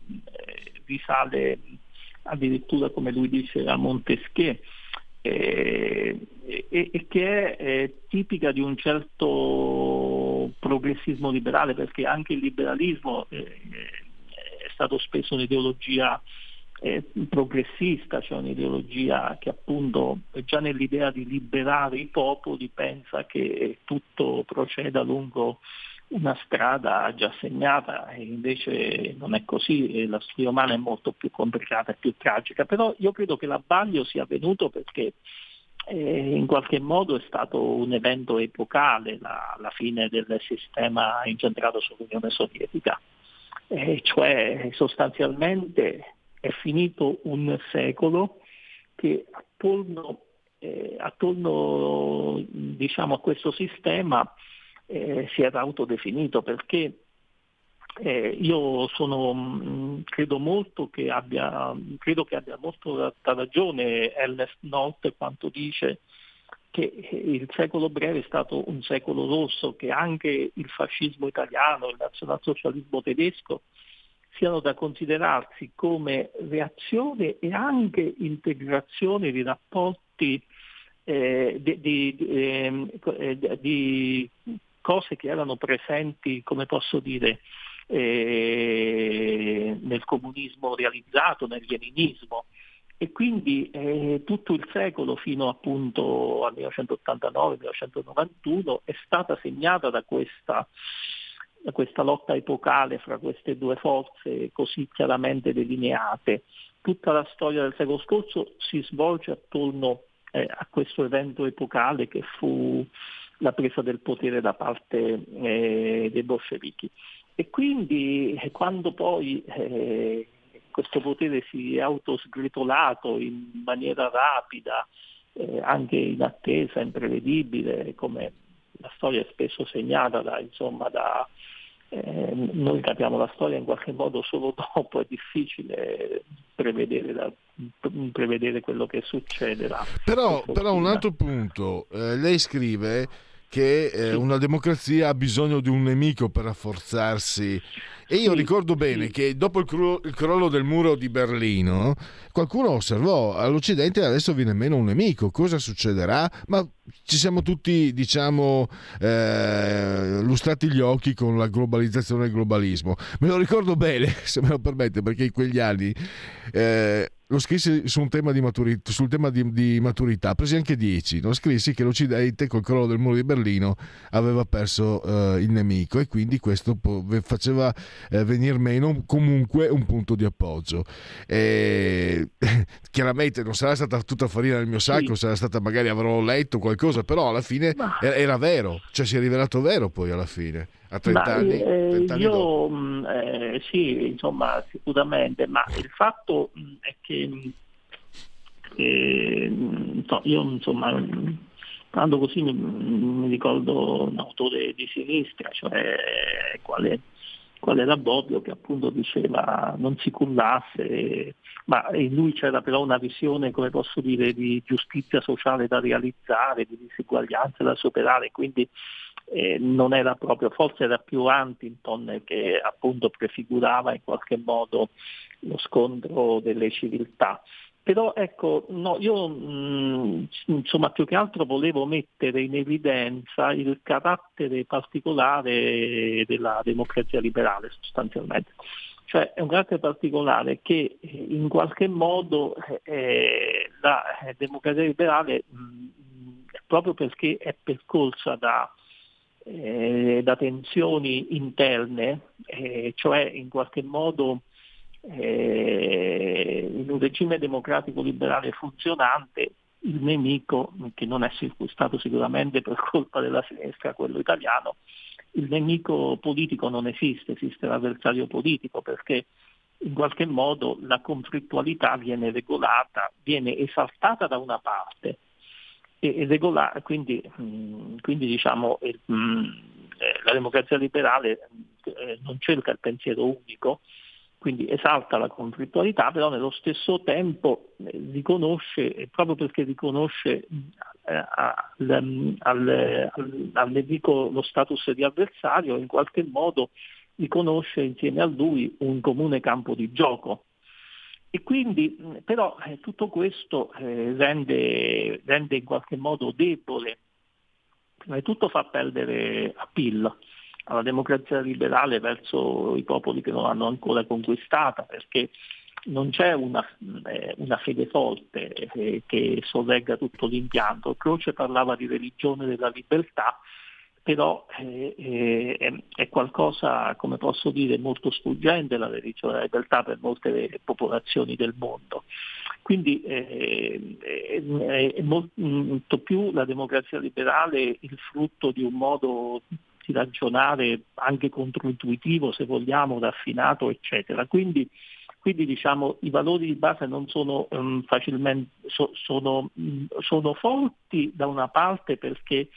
risale addirittura come lui dice a Montesquieu eh, e, e, che è eh, tipica di un certo progressismo liberale perché anche il liberalismo eh, è stato spesso un'ideologia eh, progressista, cioè un'ideologia che appunto già nell'idea di liberare i popoli pensa che tutto proceda lungo una strada già segnata e invece non è così la storia umana è molto più complicata e più tragica, però io credo che l'abbaglio sia avvenuto perché eh, in qualche modo è stato un evento epocale la, la fine del sistema incentrato sull'Unione Sovietica, eh, cioè sostanzialmente è finito un secolo che attorno, eh, attorno diciamo, a questo sistema eh, si era autodefinito perché eh, io sono, mm, credo molto che abbia, credo che abbia molto ragione Ernest Nolte quando dice che il secolo breve è stato un secolo rosso, che anche il fascismo italiano, il nazionalsocialismo tedesco siano da considerarsi come reazione e anche integrazione di rapporti eh, di, di, ehm, eh, di, cose che erano presenti, come posso dire, eh, nel comunismo realizzato, nel leninismo. E quindi eh, tutto il secolo fino appunto al 1989-1991 è stata segnata da questa questa lotta epocale fra queste due forze così chiaramente delineate. Tutta la storia del secolo scorso si svolge attorno eh, a questo evento epocale che fu la presa del potere da parte eh, dei bolscevichi. E quindi eh, quando poi eh, questo potere si è autosgretolato in maniera rapida, eh, anche inattesa, imprevedibile, come la storia è spesso segnata da, insomma, da eh, noi capiamo la storia in qualche modo solo <laughs> dopo, è difficile prevedere, la, prevedere quello che succederà. Però, però un altro punto, eh, lei scrive che eh, una democrazia ha bisogno di un nemico per rafforzarsi. E io sì, ricordo bene sì. che dopo il, cru- il, crollo del muro di Berlino, qualcuno osservò all'Occidente adesso viene meno un nemico, cosa succederà? Ma ci siamo tutti, diciamo, eh, lustrati gli occhi con la globalizzazione e il globalismo. Me lo ricordo bene, <laughs> se me lo permette, perché in quegli anni eh, lo scrissi su tema di maturità, sul tema di, di maturità, presi anche 10. Lo scrissi che l'Occidente col crollo del muro di Berlino aveva perso eh, il nemico e quindi questo faceva eh, venire meno comunque un punto di appoggio. E, <laughs> chiaramente non sarà stata tutta farina nel mio sacco, sì. sarà stata magari avrò letto qualcosa, però alla fine Ma... era vero, cioè si è rivelato vero poi alla fine a 30 ma, anni, 30 eh, io mm, eh, sì, insomma, sicuramente, ma il fatto mm, è che, che no, io insomma quando così mi, mi, ricordo un autore di sinistra, cioè quale, qual era Bobbio che appunto diceva non si cullasse, ma in lui c'era però una visione, come posso dire, di giustizia sociale da realizzare, di diseguaglianza da superare, quindi eh, non era proprio, forse era più Huntington che appunto prefigurava in qualche modo lo scontro delle civiltà. Però ecco, no, io mh, mm, insomma più che altro volevo mettere in evidenza il carattere particolare della democrazia liberale sostanzialmente. Cioè è un carattere particolare che eh, in qualche modo eh, eh la democrazia liberale mh, proprio perché è percorsa da eh, da tensioni interne, eh, cioè in qualche modo eh, in un regime democratico liberale funzionante il nemico, che non è stato sicuramente per colpa della sinistra quello italiano, il nemico politico non esiste, esiste l'avversario politico perché in qualche modo la conflittualità viene regolata, viene esaltata da una parte e, regolare, quindi, mm, quindi diciamo, eh, la democrazia liberale eh, non cerca il pensiero unico, quindi esalta la conflittualità, però nello stesso tempo eh, riconosce, proprio perché riconosce al, al, al, nemico lo status di avversario, in qualche modo riconosce insieme a lui un comune campo di gioco. E quindi però eh, tutto questo eh, rende, rende, in qualche modo debole, prima di tutto fa perdere appeal alla democrazia liberale verso i popoli che non l'hanno ancora conquistata, perché non c'è una, eh, una fede forte eh, che sorregga tutto l'impianto. Croce parlava di religione della libertà, però eh, eh, è qualcosa, come posso dire, molto sfuggente la religione della libertà per molte popolazioni del mondo. Quindi eh, è, è molto più la democrazia liberale il frutto di un modo di ragionare anche controintuitivo, se vogliamo, raffinato, eccetera. Quindi, quindi diciamo, i valori di base non sono um, facilmente, so, sono, sono forti da una parte perché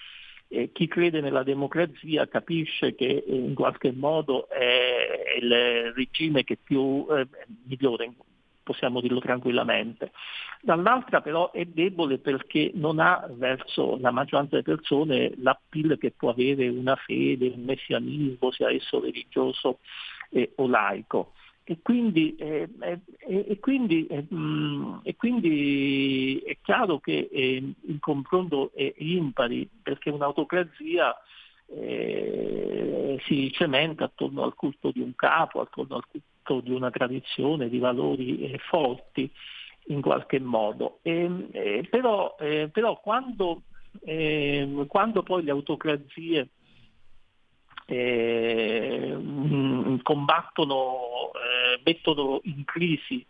eh, chi crede nella democrazia capisce che eh, in qualche modo è il regime che più eh, migliore, possiamo dirlo tranquillamente. Dall'altra però è debole perché non ha verso la maggioranza delle persone l'appeal che può avere una fede, un messianismo, sia esso religioso eh, o laico. E quindi, eh, eh, e, quindi, eh, mh, e quindi, è chiaro che eh, il confronto è impari perché un'autocrazia eh, si cementa attorno al culto di un capo, attorno al culto di una tradizione, di valori eh, forti in qualche modo. E, però, però quando, quando poi le autocrazie eh, combattono, eh, mettono in crisi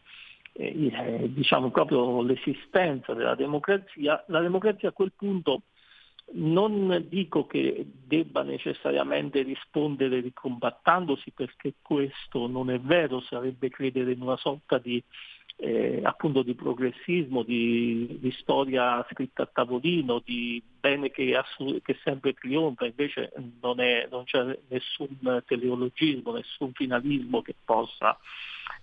eh, eh, diciamo proprio l'esistenza della democrazia, la democrazia a quel punto non dico che debba necessariamente rispondere ricombattandosi perché questo non è vero, sarebbe credere in una sorta di eh, appunto di progressismo, di, di, storia scritta a tavolino, di bene che, assu- che sempre trionfa, invece non, è, non, c'è nessun teleologismo, nessun finalismo che possa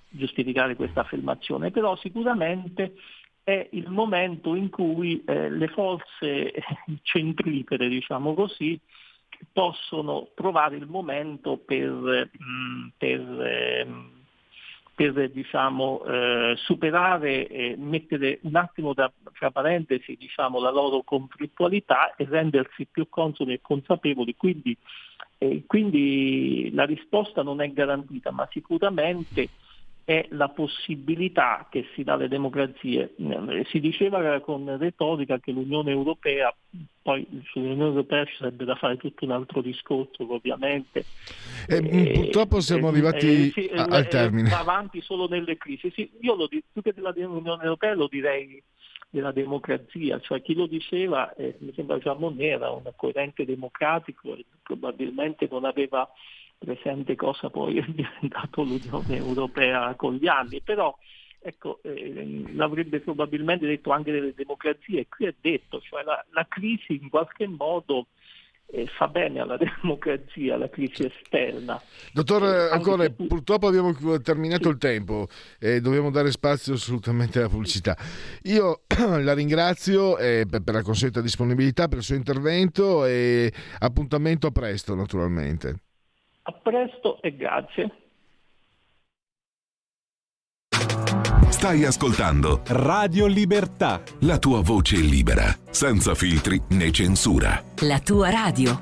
giustificare questa affermazione, però sicuramente è il momento in cui eh, le forze centripete, diciamo così, possono trovare il momento per, mm, per eh, per diciamo, eh, superare e mettere un attimo da, tra parentesi diciamo, la loro conflittualità e rendersi più consoni e consapevoli. Quindi, eh, quindi la risposta non è garantita, ma sicuramente è la possibilità che si dà alle democrazie. Si diceva con retorica che l'Unione Europea, poi sull'Unione Europea ci sarebbe da fare tutto un altro discorso ovviamente. E, e purtroppo siamo arrivati sì, al termine. Va avanti solo nelle crisi. Sì, io lo, più che dell'Unione Europea lo direi della democrazia, cioè chi lo diceva, eh, mi sembra Jean Monnet, era un coerente democratico e probabilmente non aveva presente cosa poi <laughs> è diventato l'Unione Europea con gli anni, però ecco, eh, l'avrebbe probabilmente detto anche delle democrazie, qui è detto, cioè la, la crisi in qualche modo eh, fa bene alla <laughs> democrazia, la crisi esterna. Dottore eh, Ancora, tu... purtroppo abbiamo terminato sì. il tempo e dobbiamo dare spazio assolutamente alla pubblicità. Io <clears throat> la ringrazio eh, per, per la consueta disponibilità, per il suo intervento e appuntamento a presto naturalmente. A presto e grazie. Stai ascoltando Radio Libertà. La tua voce libera, senza filtri né censura. La tua radio.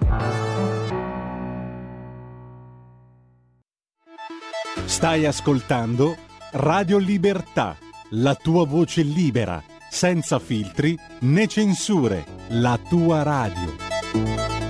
Stai ascoltando Radio Libertà. La tua voce libera, senza filtri né censure. La tua radio.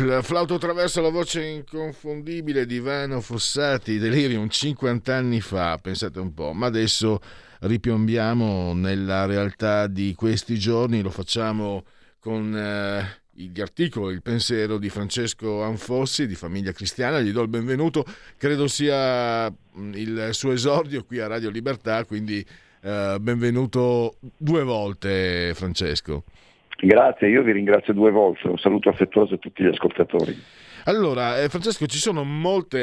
Il flauto attraverso la voce inconfondibile di Ivano Fossati, Delirium 50 anni fa, pensate un po', ma adesso ripiombiamo nella realtà di questi giorni, lo facciamo con eh, gli articoli, il pensiero di Francesco Anfossi di Famiglia Cristiana, gli do il benvenuto, credo sia mm, il suo esordio qui a Radio Libertà, quindi eh, benvenuto due volte Francesco. Grazie, io vi ringrazio due volte, un saluto affettuoso a tutti gli ascoltatori. Allora, eh, Francesco, ci sono molte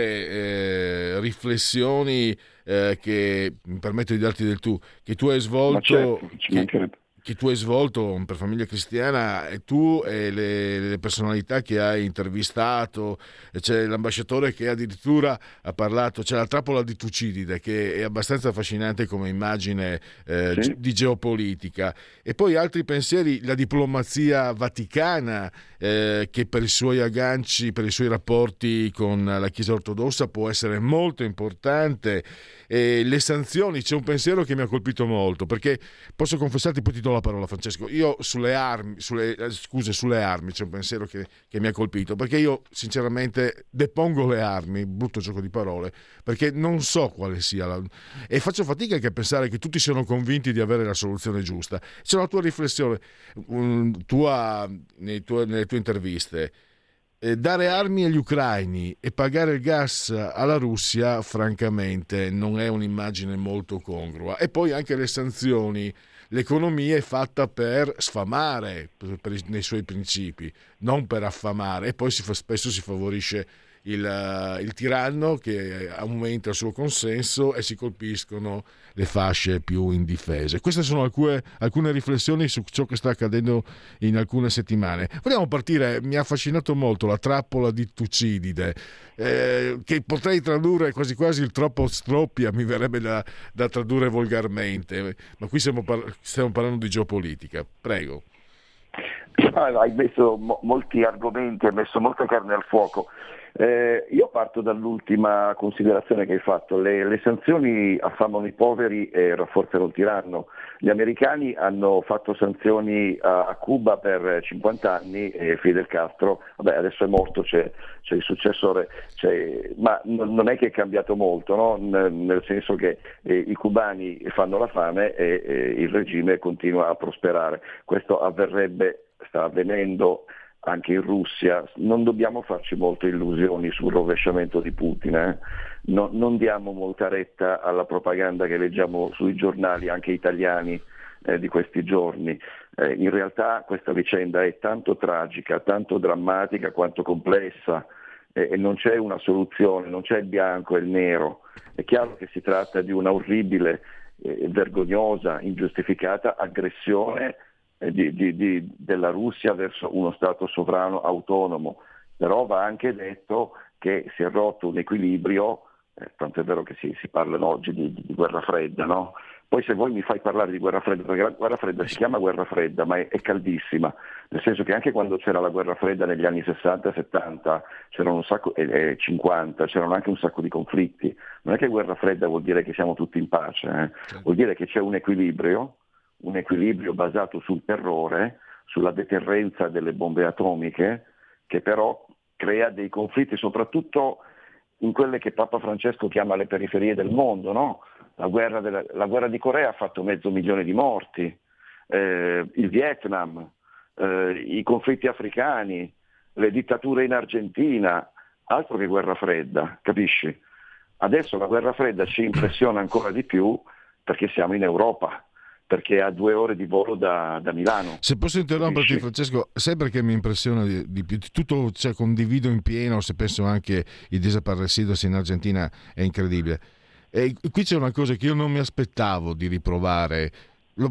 eh, riflessioni eh, che mi permetto di darti del tu, che tu hai svolto. Certo, che tu hai svolto per Famiglia Cristiana e tu e le, le, personalità che hai intervistato, c'è l'ambasciatore che addirittura ha parlato, c'è la trappola di Tucidide che è abbastanza affascinante come immagine eh, sì. di geopolitica e poi altri pensieri, la diplomazia vaticana eh, che per i suoi agganci, per i suoi rapporti con la Chiesa ortodossa può essere molto importante e le sanzioni, c'è un pensiero che mi ha colpito molto perché posso confessarti, poi ti do la parola Francesco, io sulle armi, sulle, eh, scuse, sulle armi c'è un pensiero che, che, mi ha colpito, perché io sinceramente depongo le armi, brutto gioco di parole, perché non so quale sia la... e faccio fatica anche a pensare che tutti siano convinti di avere la soluzione giusta. C'è una tua riflessione, um, tua, nei tuoi, nelle tue interviste, eh, dare armi agli ucraini e pagare il gas alla Russia, francamente, non è un'immagine molto congrua. E poi anche le sanzioni l'economia è fatta per sfamare per, nei suoi principi, non per affamare e poi si fa, spesso si favorisce il, il, tiranno che aumenta il suo consenso e si colpiscono le fasce più indifese. Queste sono alcune, alcune, riflessioni su ciò che sta accadendo in alcune settimane. Vogliamo partire, mi ha affascinato molto la trappola di Tucidide, eh, che potrei tradurre quasi quasi il troppo stroppia, mi verrebbe da, da tradurre volgarmente, ma qui stiamo, par- stiamo parlando di geopolitica. Prego. Hai messo mo- molti argomenti, hai messo molta carne al fuoco. Eh, io parto dall'ultima considerazione che hai fatto, le, le, sanzioni affamano i poveri e rafforzano il tiranno. Gli americani hanno fatto sanzioni a, a Cuba per 50 anni e Fidel Castro, vabbè adesso è morto, c'è, c'è il successore, c'è, ma n- non è che è cambiato molto, no? N- nel senso che eh, i cubani fanno la fame e, e il regime continua a prosperare. Questo avverrebbe, sta avvenendo anche in Russia, non dobbiamo farci molte illusioni sul rovesciamento di Putin, eh? no, non diamo molta retta alla propaganda che leggiamo sui giornali, anche italiani, eh, di questi giorni. Eh, in realtà questa vicenda è tanto tragica, tanto drammatica quanto complessa e non c'è una soluzione, non c'è il bianco e il nero. È chiaro che si tratta di una orribile, eh, vergognosa, ingiustificata aggressione di, di, di, della Russia verso uno Stato sovrano autonomo, però va anche detto che si è rotto un equilibrio, eh, tanto è vero che si, si parla oggi di, guerra fredda, no? Poi se vuoi mi fai parlare di guerra fredda, perché la guerra fredda si chiama guerra fredda, ma è, è caldissima, nel senso che anche quando c'era la guerra fredda negli anni 60 e 70, c'erano un sacco, eh, 50, c'erano anche un sacco di conflitti. Non è che guerra fredda vuol dire che siamo tutti in pace, eh? Vuol dire che c'è un equilibrio, un equilibrio basato sul terrore, sulla deterrenza delle bombe atomiche, che però crea dei conflitti soprattutto in quelle che Papa Francesco chiama le periferie del mondo. No? La, guerra della, la, guerra di Corea ha fatto mezzo milione di morti, eh, il Vietnam, eh, i conflitti africani, le dittature in Argentina, altro che guerra fredda, capisci? Adesso la guerra fredda ci impressiona ancora di più perché siamo in Europa perché è a due ore di volo da, da Milano. Se posso interromperti? Francesco, sai perché mi impressiona di, di più? Tutto cioè, condivido in pieno, se penso anche i desaparecidos in Argentina è incredibile. E qui c'è una cosa che io non mi aspettavo di riprovare.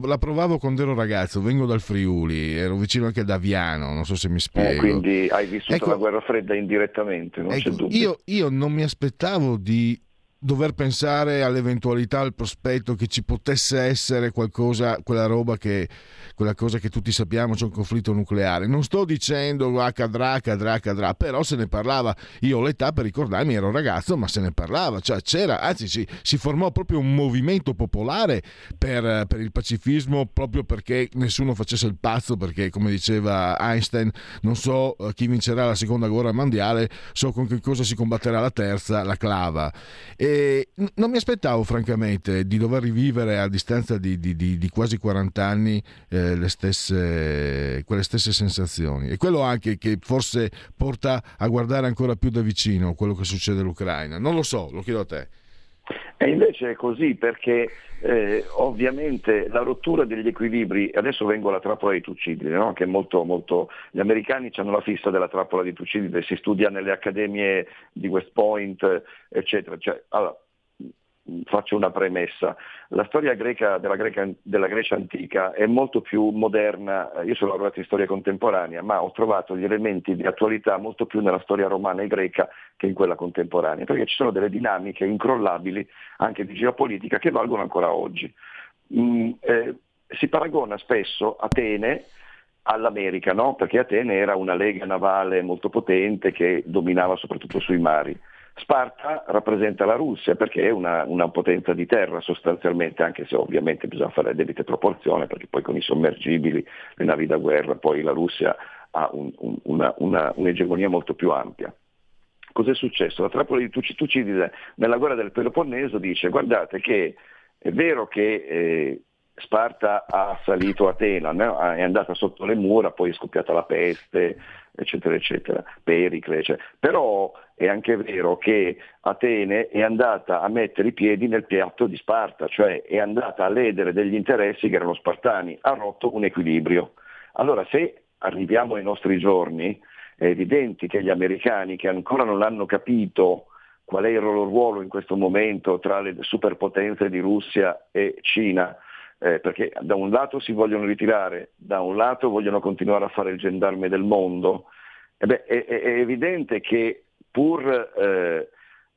La provavo quando ero ragazzo, vengo dal Friuli, ero vicino anche ad Aviano, non so se mi spiego. Eh, quindi hai vissuto ecco, la guerra fredda indirettamente, non ecco, c'è dubbio. Io, io non mi aspettavo di dover pensare all'eventualità, al prospetto che ci potesse essere qualcosa, quella roba che, quella cosa che tutti sappiamo, c'è un conflitto nucleare. Non sto dicendo accadrà, accadrà, accadrà, però se ne parlava. Io ho l'età per ricordarmi, ero ragazzo, ma se ne parlava. Cioè, c'era, anzi, si, si formò proprio un movimento popolare per, per il pacifismo, proprio perché nessuno facesse il pazzo, perché come diceva Einstein, non so eh, chi vincerà la seconda guerra mondiale, so con che cosa si combatterà la terza, la clava. E non mi aspettavo francamente di dover rivivere a distanza di, di, di, di quasi 40 anni eh, le stesse, quelle stesse sensazioni. E quello anche che forse porta a guardare ancora più da vicino quello che succede all'Ucraina. Non lo so, lo chiedo a te. E invece è così perché eh, ovviamente la rottura degli equilibri, adesso vengo alla trappola di Tucidide, no? che molto, molto, gli americani hanno la fissa della trappola di Tucidide, si studia nelle accademie di West Point, eccetera. Cioè, allora, faccio una premessa. La storia greca della, Greca, della, Grecia antica è molto più moderna, io sono lavorato in storia contemporanea, ma ho trovato gli elementi di attualità molto più nella storia romana e greca che in quella contemporanea, perché ci sono delle dinamiche incrollabili anche di geopolitica che valgono ancora oggi. Mm, eh, si paragona spesso Atene all'America, no? perché Atene era una lega navale molto potente che dominava soprattutto sui mari. Sparta rappresenta la Russia perché è una, una, potenza di terra sostanzialmente, anche se ovviamente bisogna fare le debite proporzioni, perché poi con i sommergibili, le navi da guerra, poi la Russia ha un, un, una, una, un'egemonia molto più ampia. Cos'è successo? La trappola di Tucidide nella guerra del Peloponneso dice guardate che è vero che eh, Sparta ha assalito Atena, no? è andata sotto le mura, poi è scoppiata la peste, eccetera, eccetera, Pericle, eccetera. però è anche vero che Atene è andata a mettere i piedi nel piatto di Sparta, cioè è andata a ledere degli interessi che erano spartani, ha rotto un equilibrio. Allora se arriviamo ai nostri giorni, è evidente che gli americani che ancora non hanno capito qual è il loro ruolo in questo momento tra le superpotenze di Russia e Cina, eh, perché da un lato si vogliono ritirare, da un lato vogliono continuare a fare il gendarme del mondo, eh beh, è, è, evidente che pur eh,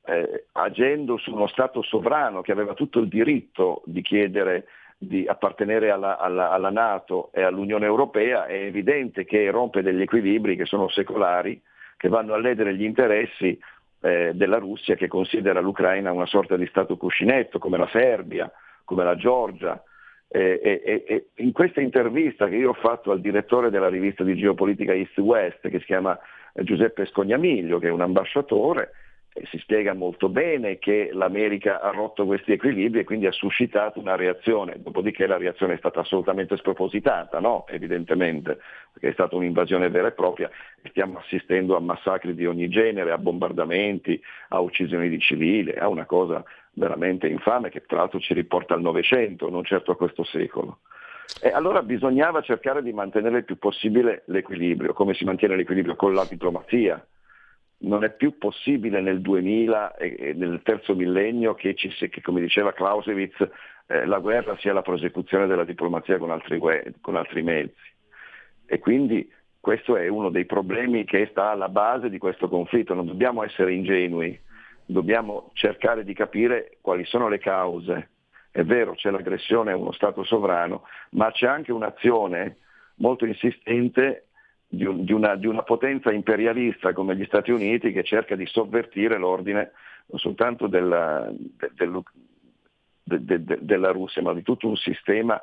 eh, agendo su uno Stato sovrano che aveva tutto il diritto di chiedere di appartenere alla, alla, alla, Nato e all'Unione Europea, è evidente che rompe degli equilibri che sono secolari, che vanno a ledere gli interessi eh, della Russia che considera l'Ucraina una sorta di Stato cuscinetto, come la Serbia, come la Georgia. Eh, eh, eh, in questa intervista che io ho fatto al direttore della rivista di geopolitica East West, che si chiama Giuseppe Scognamiglio, che è un ambasciatore, si spiega molto bene che l'America ha rotto questi equilibri e quindi ha suscitato una reazione, dopodiché la reazione è stata assolutamente spropositata, no? evidentemente, perché è stata un'invasione vera e propria stiamo assistendo a massacri di ogni genere, a bombardamenti, a uccisioni di civili, a una cosa veramente infame che tra l'altro ci riporta al Novecento, non certo a questo secolo. E allora bisognava cercare di mantenere il più possibile l'equilibrio, come si mantiene l'equilibrio con la diplomazia, non è più possibile nel 2000 e nel terzo millennio che, ci, che come diceva Clausewitz, eh, la guerra sia la prosecuzione della diplomazia con altri, con altri mezzi. E quindi questo è uno dei problemi che sta alla base di questo conflitto. Non dobbiamo essere ingenui, dobbiamo cercare di capire quali sono le cause. È vero, c'è l'aggressione a uno Stato sovrano, ma c'è anche un'azione molto insistente di, un, di, una, di, una, potenza imperialista come gli Stati Uniti che cerca di sovvertire l'ordine non soltanto della, de, de, de, della Russia, ma di tutto un sistema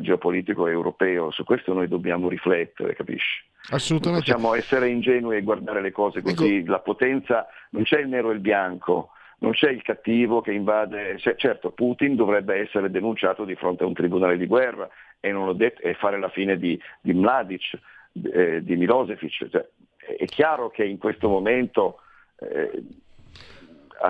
geopolitico europeo. Su questo noi dobbiamo riflettere, capisci? Assolutamente. Non possiamo essere ingenui e guardare le cose così. Ecco. La potenza, non c'è il nero e il bianco, non c'è il cattivo che invade. Certo, Putin dovrebbe essere denunciato di fronte a un tribunale di guerra e, detto, e fare la fine di, di Mladic eh, di Milosevic. Cioè, è chiaro che in questo momento eh,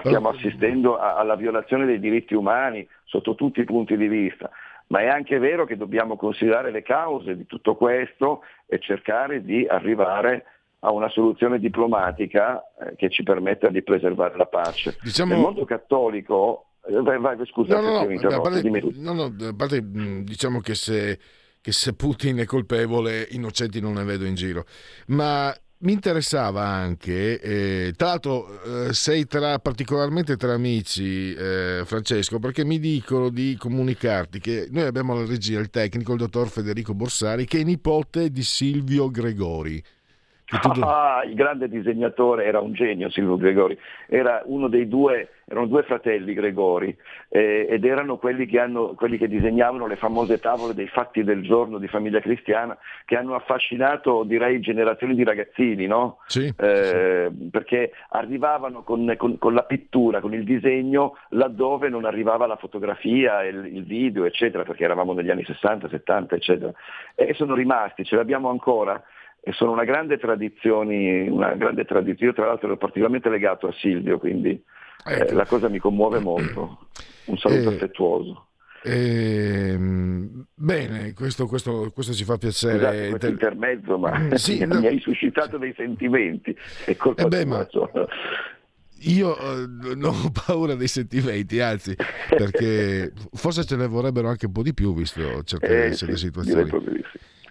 stiamo assistendo a, alla violazione dei diritti umani sotto tutti i punti di vista, ma è anche vero che dobbiamo considerare le cause di tutto questo e cercare di arrivare a una soluzione diplomatica eh, che ci permetta di preservare la pace. Diciamo... Nel mondo cattolico, eh, vai, vai, scusa, no, no, no, parte, no, no, parte, diciamo che se che se Putin è colpevole innocenti non ne vedo in giro. Ma mi interessava anche, eh, tra l'altro eh, sei tra, particolarmente tra amici eh, Francesco, perché mi dicono di comunicarti che noi abbiamo alla regia il tecnico, il dottor Federico Borsari, che è nipote di Silvio Gregori. Ah, il grande disegnatore era un genio Silvio Gregori, era uno dei due, erano due fratelli Gregori eh, ed erano quelli che, hanno, quelli che, disegnavano le famose tavole dei fatti del giorno di famiglia cristiana che hanno affascinato direi generazioni di ragazzini, no? sì, eh, sì. perché arrivavano con, con, con, la pittura, con il disegno laddove non arrivava la fotografia, il, il video eccetera, perché eravamo negli anni 60, 70 eccetera e sono rimasti, ce l'abbiamo ancora e sono una grande tradizione, una grande tradizione. Io tra l'altro ero particolarmente legato a Silvio, quindi eh, ecco. la cosa mi commuove <clears throat> molto. Un saluto eh, affettuoso. Eh, bene, questo, questo, questo, ci fa piacere. Scusate, questo intermezzo, ma sì, <laughs> mi, no. hai suscitato dei sentimenti. È colpa eh beh, ma... Io eh, non ho paura dei sentimenti, anzi, perché forse ce ne vorrebbero anche un po' di più, visto certe, eh, certe sì, situazioni.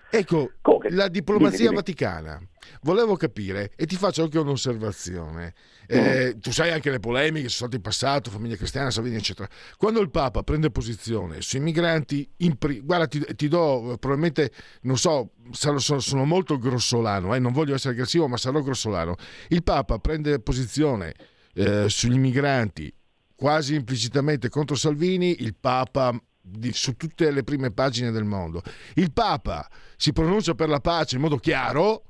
Ecco, Comunque, la diplomazia dimmi, dimmi. vaticana. Volevo capire, e ti faccio anche un'osservazione. Eh, mm. Tu sai anche le polemiche, sono state in passato, famiglia cristiana, Salvini, eccetera. Quando il Papa prende posizione sui migranti, pri- guarda, ti, ti, do probabilmente, non so, sono, sono molto grossolano, eh, non voglio essere aggressivo, ma sarò grossolano. Il Papa prende posizione eh, sugli migranti quasi implicitamente contro Salvini, il Papa di, su tutte le prime pagine del mondo. Il Papa si pronuncia per la pace in modo chiaro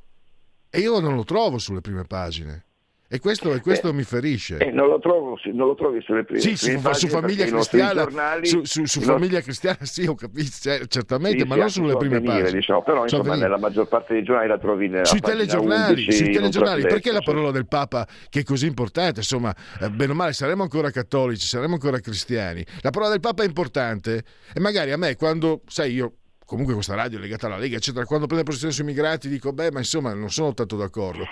e io non lo trovo sulle prime pagine. E questo, e questo eh, mi ferisce. Eh, non, lo trovo, non, lo trovi sulle prime, sì, prime su, su famiglia cristiana. Giornali, su, su, su famiglia cristiana sì, ho capito, certamente, sì, ma non sulle prime avvenire, pagine. Diciamo, però insomma, nella maggior parte dei giornali la trovi nella sui telegiornali, 11, sui telegiornali perché la parola del Papa che è così importante? Insomma, eh, bene o male, saremo ancora cattolici, saremo ancora cristiani. La parola del Papa è importante e magari a me quando, sai, io comunque questa radio è legata alla Lega, eccetera, quando prende posizione sui migranti dico, beh, ma insomma non sono tanto d'accordo.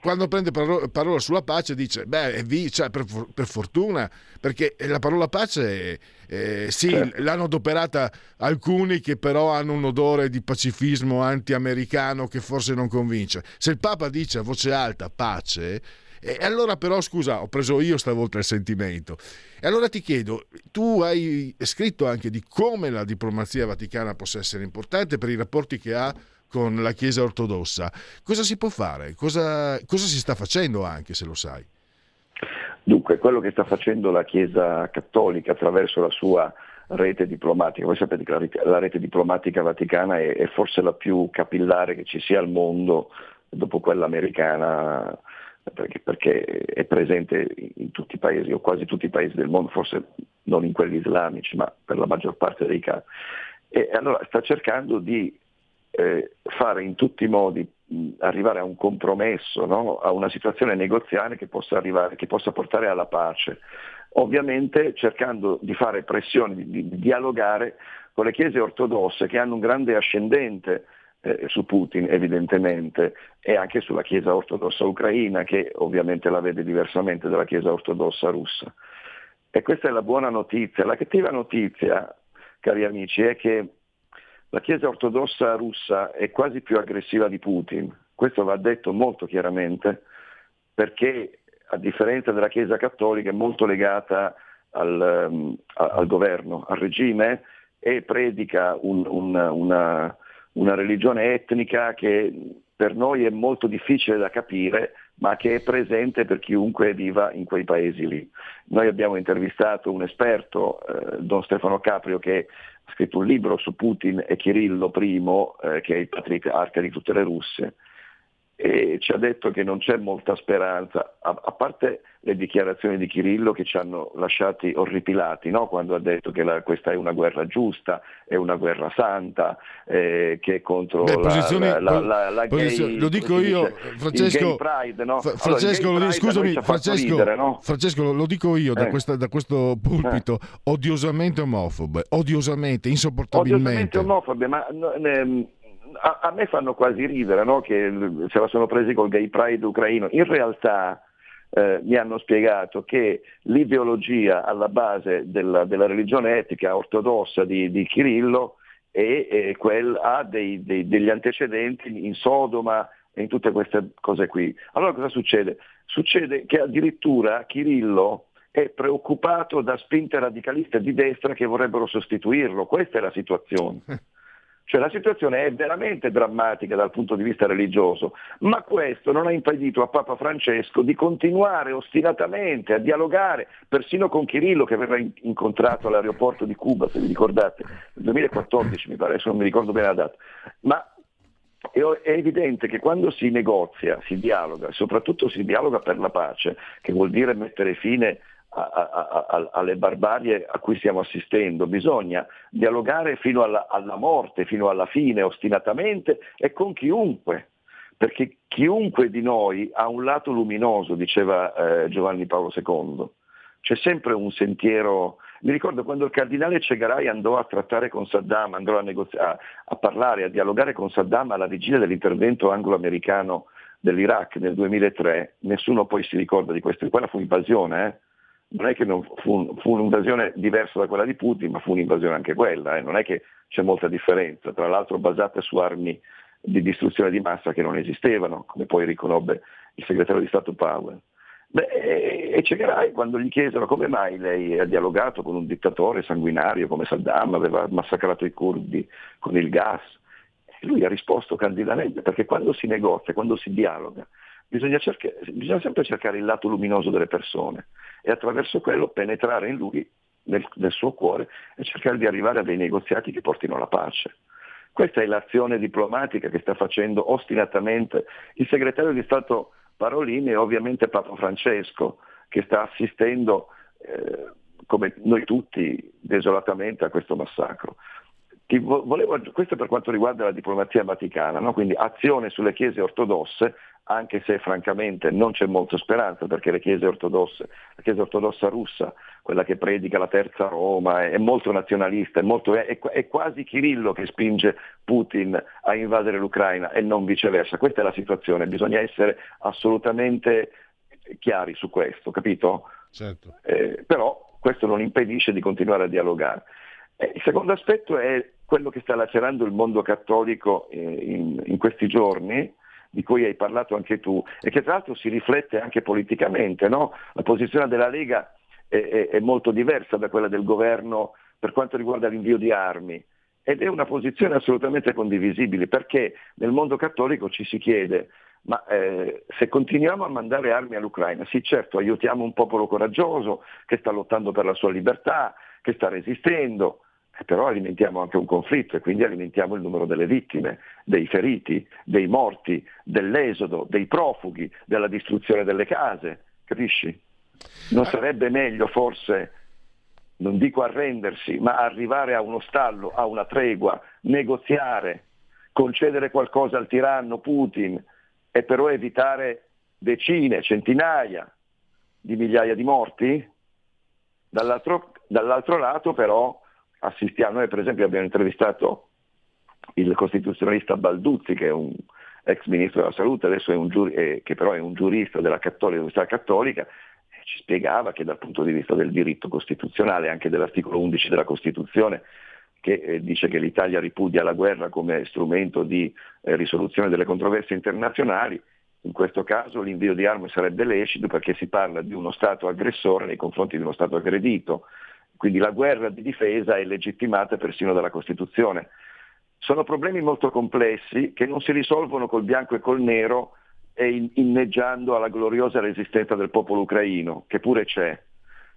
Quando prende parola, parola sulla pace dice, beh, è vi, cioè, per, per, fortuna, perché la parola pace, eh, sì, certo. l'hanno adoperata alcuni che però hanno un odore di pacifismo anti-americano che forse non convince. Se il Papa dice a voce alta pace, e allora però, scusa, ho preso io stavolta il sentimento. E allora ti chiedo, tu hai scritto anche di come la diplomazia vaticana possa essere importante per i rapporti che ha con la Chiesa ortodossa. Cosa si può fare? Cosa, cosa si sta facendo anche, se lo sai? Dunque, quello che sta facendo la Chiesa cattolica attraverso la sua rete diplomatica, voi sapete che la rete diplomatica vaticana è, è forse la più capillare che ci sia al mondo dopo quella americana perché, perché, è presente in tutti i paesi o quasi tutti i paesi del mondo, forse non in quelli islamici, ma per la maggior parte dei casi. E allora sta cercando di eh, fare in tutti i modi arrivare a un compromesso, no? a una situazione negoziale che possa, arrivare, che possa portare alla pace. Ovviamente cercando di fare pressioni, di, di dialogare con le chiese ortodosse che hanno un grande ascendente eh, su Putin evidentemente e anche sulla Chiesa ortodossa ucraina che ovviamente la vede diversamente dalla Chiesa ortodossa russa. E questa è la buona notizia. La cattiva notizia, cari amici, è che la Chiesa ortodossa russa è quasi più aggressiva di Putin. Questo va detto molto chiaramente perché a differenza della Chiesa cattolica è molto legata al, um, al governo, al regime e predica un, un, una, una religione etnica che per noi è molto difficile da capire, ma che è presente per chiunque viva in quei paesi lì. Noi abbiamo intervistato un esperto, eh, Don Stefano Caprio, che ha scritto un libro su Putin e Kirillo I, eh, che è il patriarca di tutte le Russie, e ci ha detto che non c'è molta speranza, a, a parte le dichiarazioni di Kirillo che ci hanno lasciati orripilati, no? quando ha detto che la, questa è una guerra giusta, è una guerra santa, eh, che è contro Beh, la, la, la, la gay, Lo dico io, Francesco, pride, no? Francesco allora, scusami, Francesco, ridere, no? Francesco, lo dico io da, eh. questa, da questo pulpito, eh. odiosamente omofobe, odiosamente, insopportabilmente. Odiosamente omofobe, ma... Ne, a, a, me fanno quasi ridere no? che se la sono presi col gay pride ucraino. In realtà eh, mi hanno spiegato che l'ideologia alla base della, della religione etica ortodossa di, di Kirillo è, è quel, ha dei, dei, degli antecedenti in Sodoma e in tutte queste cose qui. Allora cosa succede? Succede che addirittura Kirillo è preoccupato da spinte radicaliste di destra che vorrebbero sostituirlo. Questa è la situazione. <laughs> Cioè la situazione è veramente drammatica dal punto di vista religioso, ma questo non ha impedito a Papa Francesco di continuare ostinatamente a dialogare, persino con Kirillo che aveva incontrato all'aeroporto di Cuba, se vi ricordate, nel 2014 mi pare, adesso non mi ricordo bene la data. Ma è evidente che quando si negozia, si dialoga, soprattutto si dialoga per la pace, che vuol dire mettere fine a, a, alle barbarie a cui stiamo assistendo, bisogna dialogare fino alla, alla morte, fino alla fine, ostinatamente e con chiunque, perché chiunque di noi ha un lato luminoso, diceva eh, Giovanni Paolo II. C'è sempre un sentiero. Mi ricordo quando il cardinale Cegaray andò a trattare con Saddam, andò a, negozia- a, a parlare, a dialogare con Saddam alla vigilia dell'intervento anglo-americano dell'Iraq nel 2003, nessuno poi si ricorda di questo, quella fu invasione, eh? Non è che non fu, fu, un'invasione diversa da quella di Putin, ma fu un'invasione anche quella, eh? non è che c'è molta differenza, tra l'altro basata su armi di distruzione di massa che non esistevano, come poi riconobbe il segretario di Stato Powell. Beh, e Cegaray quando gli chiesero come mai lei ha dialogato con un dittatore sanguinario come Saddam, aveva massacrato i curdi con il gas, lui ha risposto candidamente perché quando si negozia, quando si dialoga, bisogna, cercare, bisogna sempre cercare il lato luminoso delle persone e attraverso quello penetrare in lui, nel, nel suo cuore e cercare di arrivare a dei negoziati che portino alla pace. Questa è l'azione diplomatica che sta facendo ostinatamente il segretario di Stato Parolini e ovviamente Papa Francesco, che sta assistendo, eh, come noi tutti, desolatamente a questo massacro. Volevo, questo per quanto riguarda la diplomazia vaticana, no? quindi azione sulle chiese ortodosse, anche se francamente non c'è molta speranza perché le chiese ortodosse, la chiesa ortodossa russa, quella che predica la terza Roma, è, molto nazionalista, è, molto, è, è, quasi Kirillo che spinge Putin a invadere l'Ucraina e non viceversa. Questa è la situazione, bisogna essere assolutamente chiari su questo, capito? Certo. Eh, però questo non impedisce di continuare a dialogare. Eh, il secondo aspetto è quello che sta lacerando il mondo cattolico eh, in, in, questi giorni, di cui hai parlato anche tu, e che tra l'altro si riflette anche politicamente. No? La posizione della Lega è, è, è molto diversa da quella del governo per quanto riguarda l'invio di armi ed è una posizione assolutamente condivisibile perché nel mondo cattolico ci si chiede ma eh, se continuiamo a mandare armi all'Ucraina, sì certo aiutiamo un popolo coraggioso che sta lottando per la sua libertà, che sta resistendo, però alimentiamo anche un conflitto e quindi alimentiamo il numero delle vittime, dei feriti, dei morti, dell'esodo, dei profughi, della distruzione delle case, capisci? Non sarebbe meglio forse, non dico arrendersi, ma arrivare a uno stallo, a una tregua, negoziare, concedere qualcosa al tiranno Putin e però evitare decine, centinaia di migliaia di morti? Dall'altro, dall'altro lato però assistiamo, noi per esempio abbiamo intervistato il costituzionalista Balduzzi che è un ex ministro della salute, adesso è un giuri, eh, che però è un giurista della Cattolica, Università Cattolica, e ci spiegava che dal punto di vista del diritto costituzionale, anche dell'articolo 11 della Costituzione, che eh, dice che l'Italia ripudia la guerra come strumento di eh, risoluzione delle controversie internazionali, in questo caso l'invio di armi sarebbe lecito perché si parla di uno Stato aggressore nei confronti di uno Stato aggredito. Quindi la guerra di difesa è legittimata persino dalla Costituzione. Sono problemi molto complessi che non si risolvono col bianco e col nero e inneggiando alla gloriosa resistenza del popolo ucraino, che pure c'è.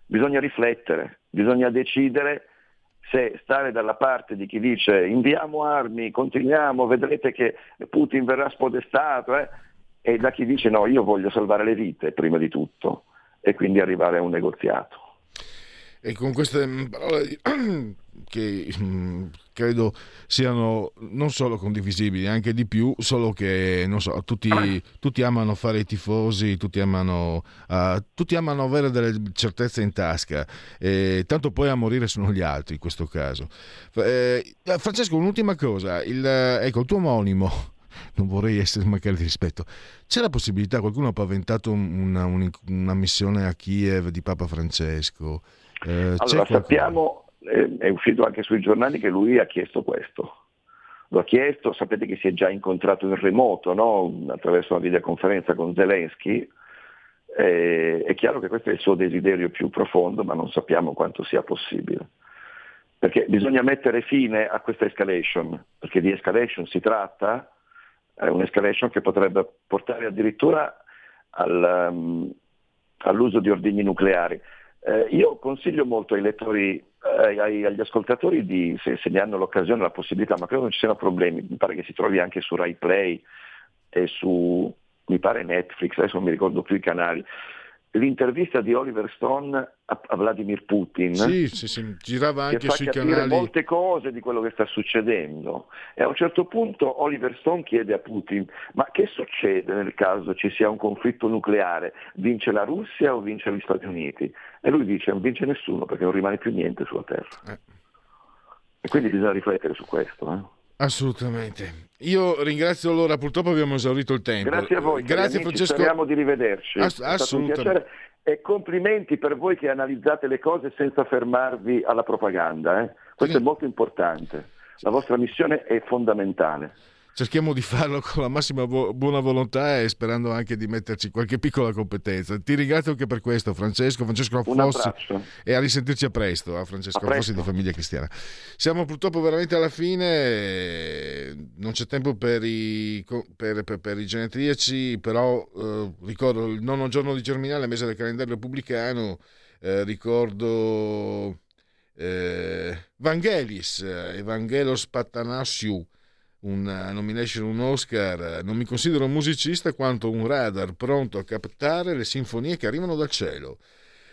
Bisogna riflettere, bisogna decidere se stare dalla parte di chi dice inviamo armi, continuiamo, vedrete che Putin verrà spodestato, eh? e da chi dice no, io voglio salvare le vite prima di tutto e quindi arrivare a un negoziato. E con queste mm, parole <clears throat> che mm, credo siano non solo condivisibili, anche di più, solo che so, tutti, tutti, amano fare i tifosi, tutti amano, uh, tutti amano, avere delle certezze in tasca, e tanto poi a morire sono gli altri in questo caso. Eh, Francesco, un'ultima cosa, il, ecco, il tuo omonimo <laughs> non vorrei essere mancare di rispetto. C'è la possibilità, qualcuno ha paventato una, una missione a Kiev di Papa Francesco? Eh, allora sappiamo, eh, è uscito anche sui giornali che lui ha chiesto questo. lo ha chiesto, sapete che si è già incontrato in remoto no? attraverso una videoconferenza con Zelensky, eh, è chiaro che questo è il suo desiderio più profondo, ma non sappiamo quanto sia possibile. Perché bisogna mettere fine a questa escalation, perché di escalation si tratta, è un'escalation che potrebbe portare addirittura al, um, all'uso di ordigni nucleari. Eh, io consiglio molto ai lettori, eh, ai, agli ascoltatori, di, se, se, ne hanno l'occasione, la possibilità, ma credo non ci siano problemi, mi pare che si trovi anche su Rai Play e su, mi pare Netflix, adesso non mi ricordo più i canali, l'intervista di Oliver Stone a, a Vladimir Putin. Sì, sì, sì, girava anche sui canali. molte cose di quello che sta succedendo. E a un certo punto Oliver Stone chiede a Putin: ma che succede nel caso ci sia un conflitto nucleare? Vince la Russia o vince gli Stati Uniti? E lui dice: non vince nessuno perché non rimane più niente sulla Terra. Eh. E quindi bisogna riflettere su questo. Eh? Assolutamente. Io ringrazio allora, purtroppo abbiamo esaurito il tempo. Grazie a voi. Grazie amici, Francesco. Speriamo di rivederci. Ass- assolutamente. E complimenti per voi che analizzate le cose senza fermarvi alla propaganda. Eh? Questo sì. è molto importante. La vostra missione è fondamentale cerchiamo di farlo con la massima vo- buona volontà e sperando anche di metterci qualche piccola competenza. Ti ringrazio anche per questo, Francesco, Francesco Affossi e a risentirci a presto, a Francesco a Affossi di Famiglia Cristiana. Siamo purtroppo veramente alla fine, non c'è tempo per i, per, per, per i genetriaci, però eh, ricordo il nono giorno di Germinale, mese del calendario repubblicano, eh, ricordo eh, Vangelis, Evangelos Patanasiou, una nomination, un Oscar, non mi considero un musicista quanto un radar pronto a captare le sinfonie che arrivano dal cielo.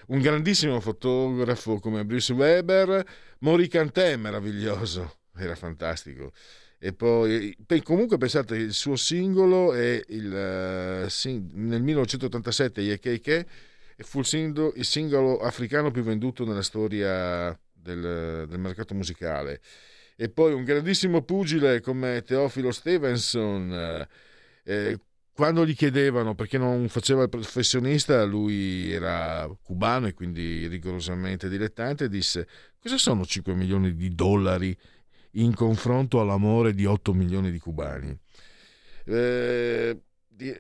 Un grandissimo fotografo come Bruce Weber, Mori Cantè meraviglioso, <laughs> era fantastico. E poi, comunque pensate, il suo singolo è il, uh, nel 1987, Yekeke, fu il singolo africano più venduto nella storia del, del mercato musicale e poi un grandissimo pugile come Teofilo Stevenson. Eh, eh, quando gli chiedevano perché non faceva il professionista, lui era cubano e quindi rigorosamente dilettante, disse cosa sono 5 milioni di dollari in confronto all'amore di 8 milioni di cubani. Eh,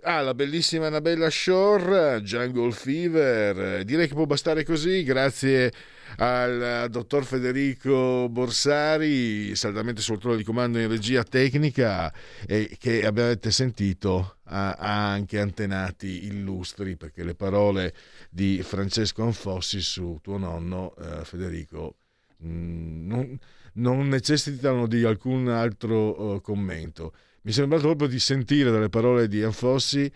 Ah, la bellissima Annabella Shore, Jungle Fever. Direi che può bastare così, grazie al dottor Federico Borsari, saldamente sul trono di comando in regia tecnica, e che abbiate sentito ha, anche antenati illustri, perché le parole di Francesco Anfossi su tuo nonno eh, Federico mh, mm, non, non, necessitano di alcun altro uh, commento mi è sembrato proprio di sentire dalle parole di Anfossi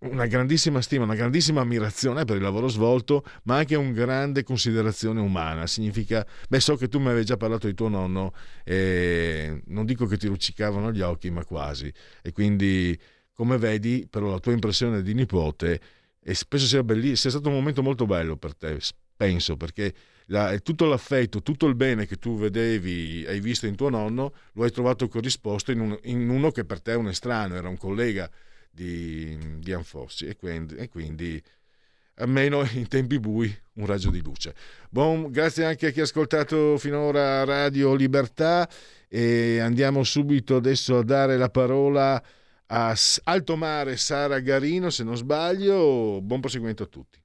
una grandissima stima, una grandissima ammirazione per il lavoro svolto, ma anche una grande considerazione umana. Significa, beh, so che tu mi avevi già parlato di tuo nonno, e non dico che ti luccicavano gli occhi, ma quasi. E quindi, come vedi, però la tua impressione di nipote, e penso sia, belli- sia stato un momento molto bello per te, penso, perché la, tutto l'affetto, tutto il bene che tu vedevi, hai visto in tuo nonno, lo hai trovato corrisposto in, un, in uno che per te è un estraneo, era un collega di, di Anfossi e quindi, e quindi almeno in tempi bui un raggio di luce. Bon, grazie anche a chi ha ascoltato finora Radio Libertà e andiamo subito adesso a dare la parola a Alto Mare Sara Garino, se non sbaglio. Buon proseguimento a tutti.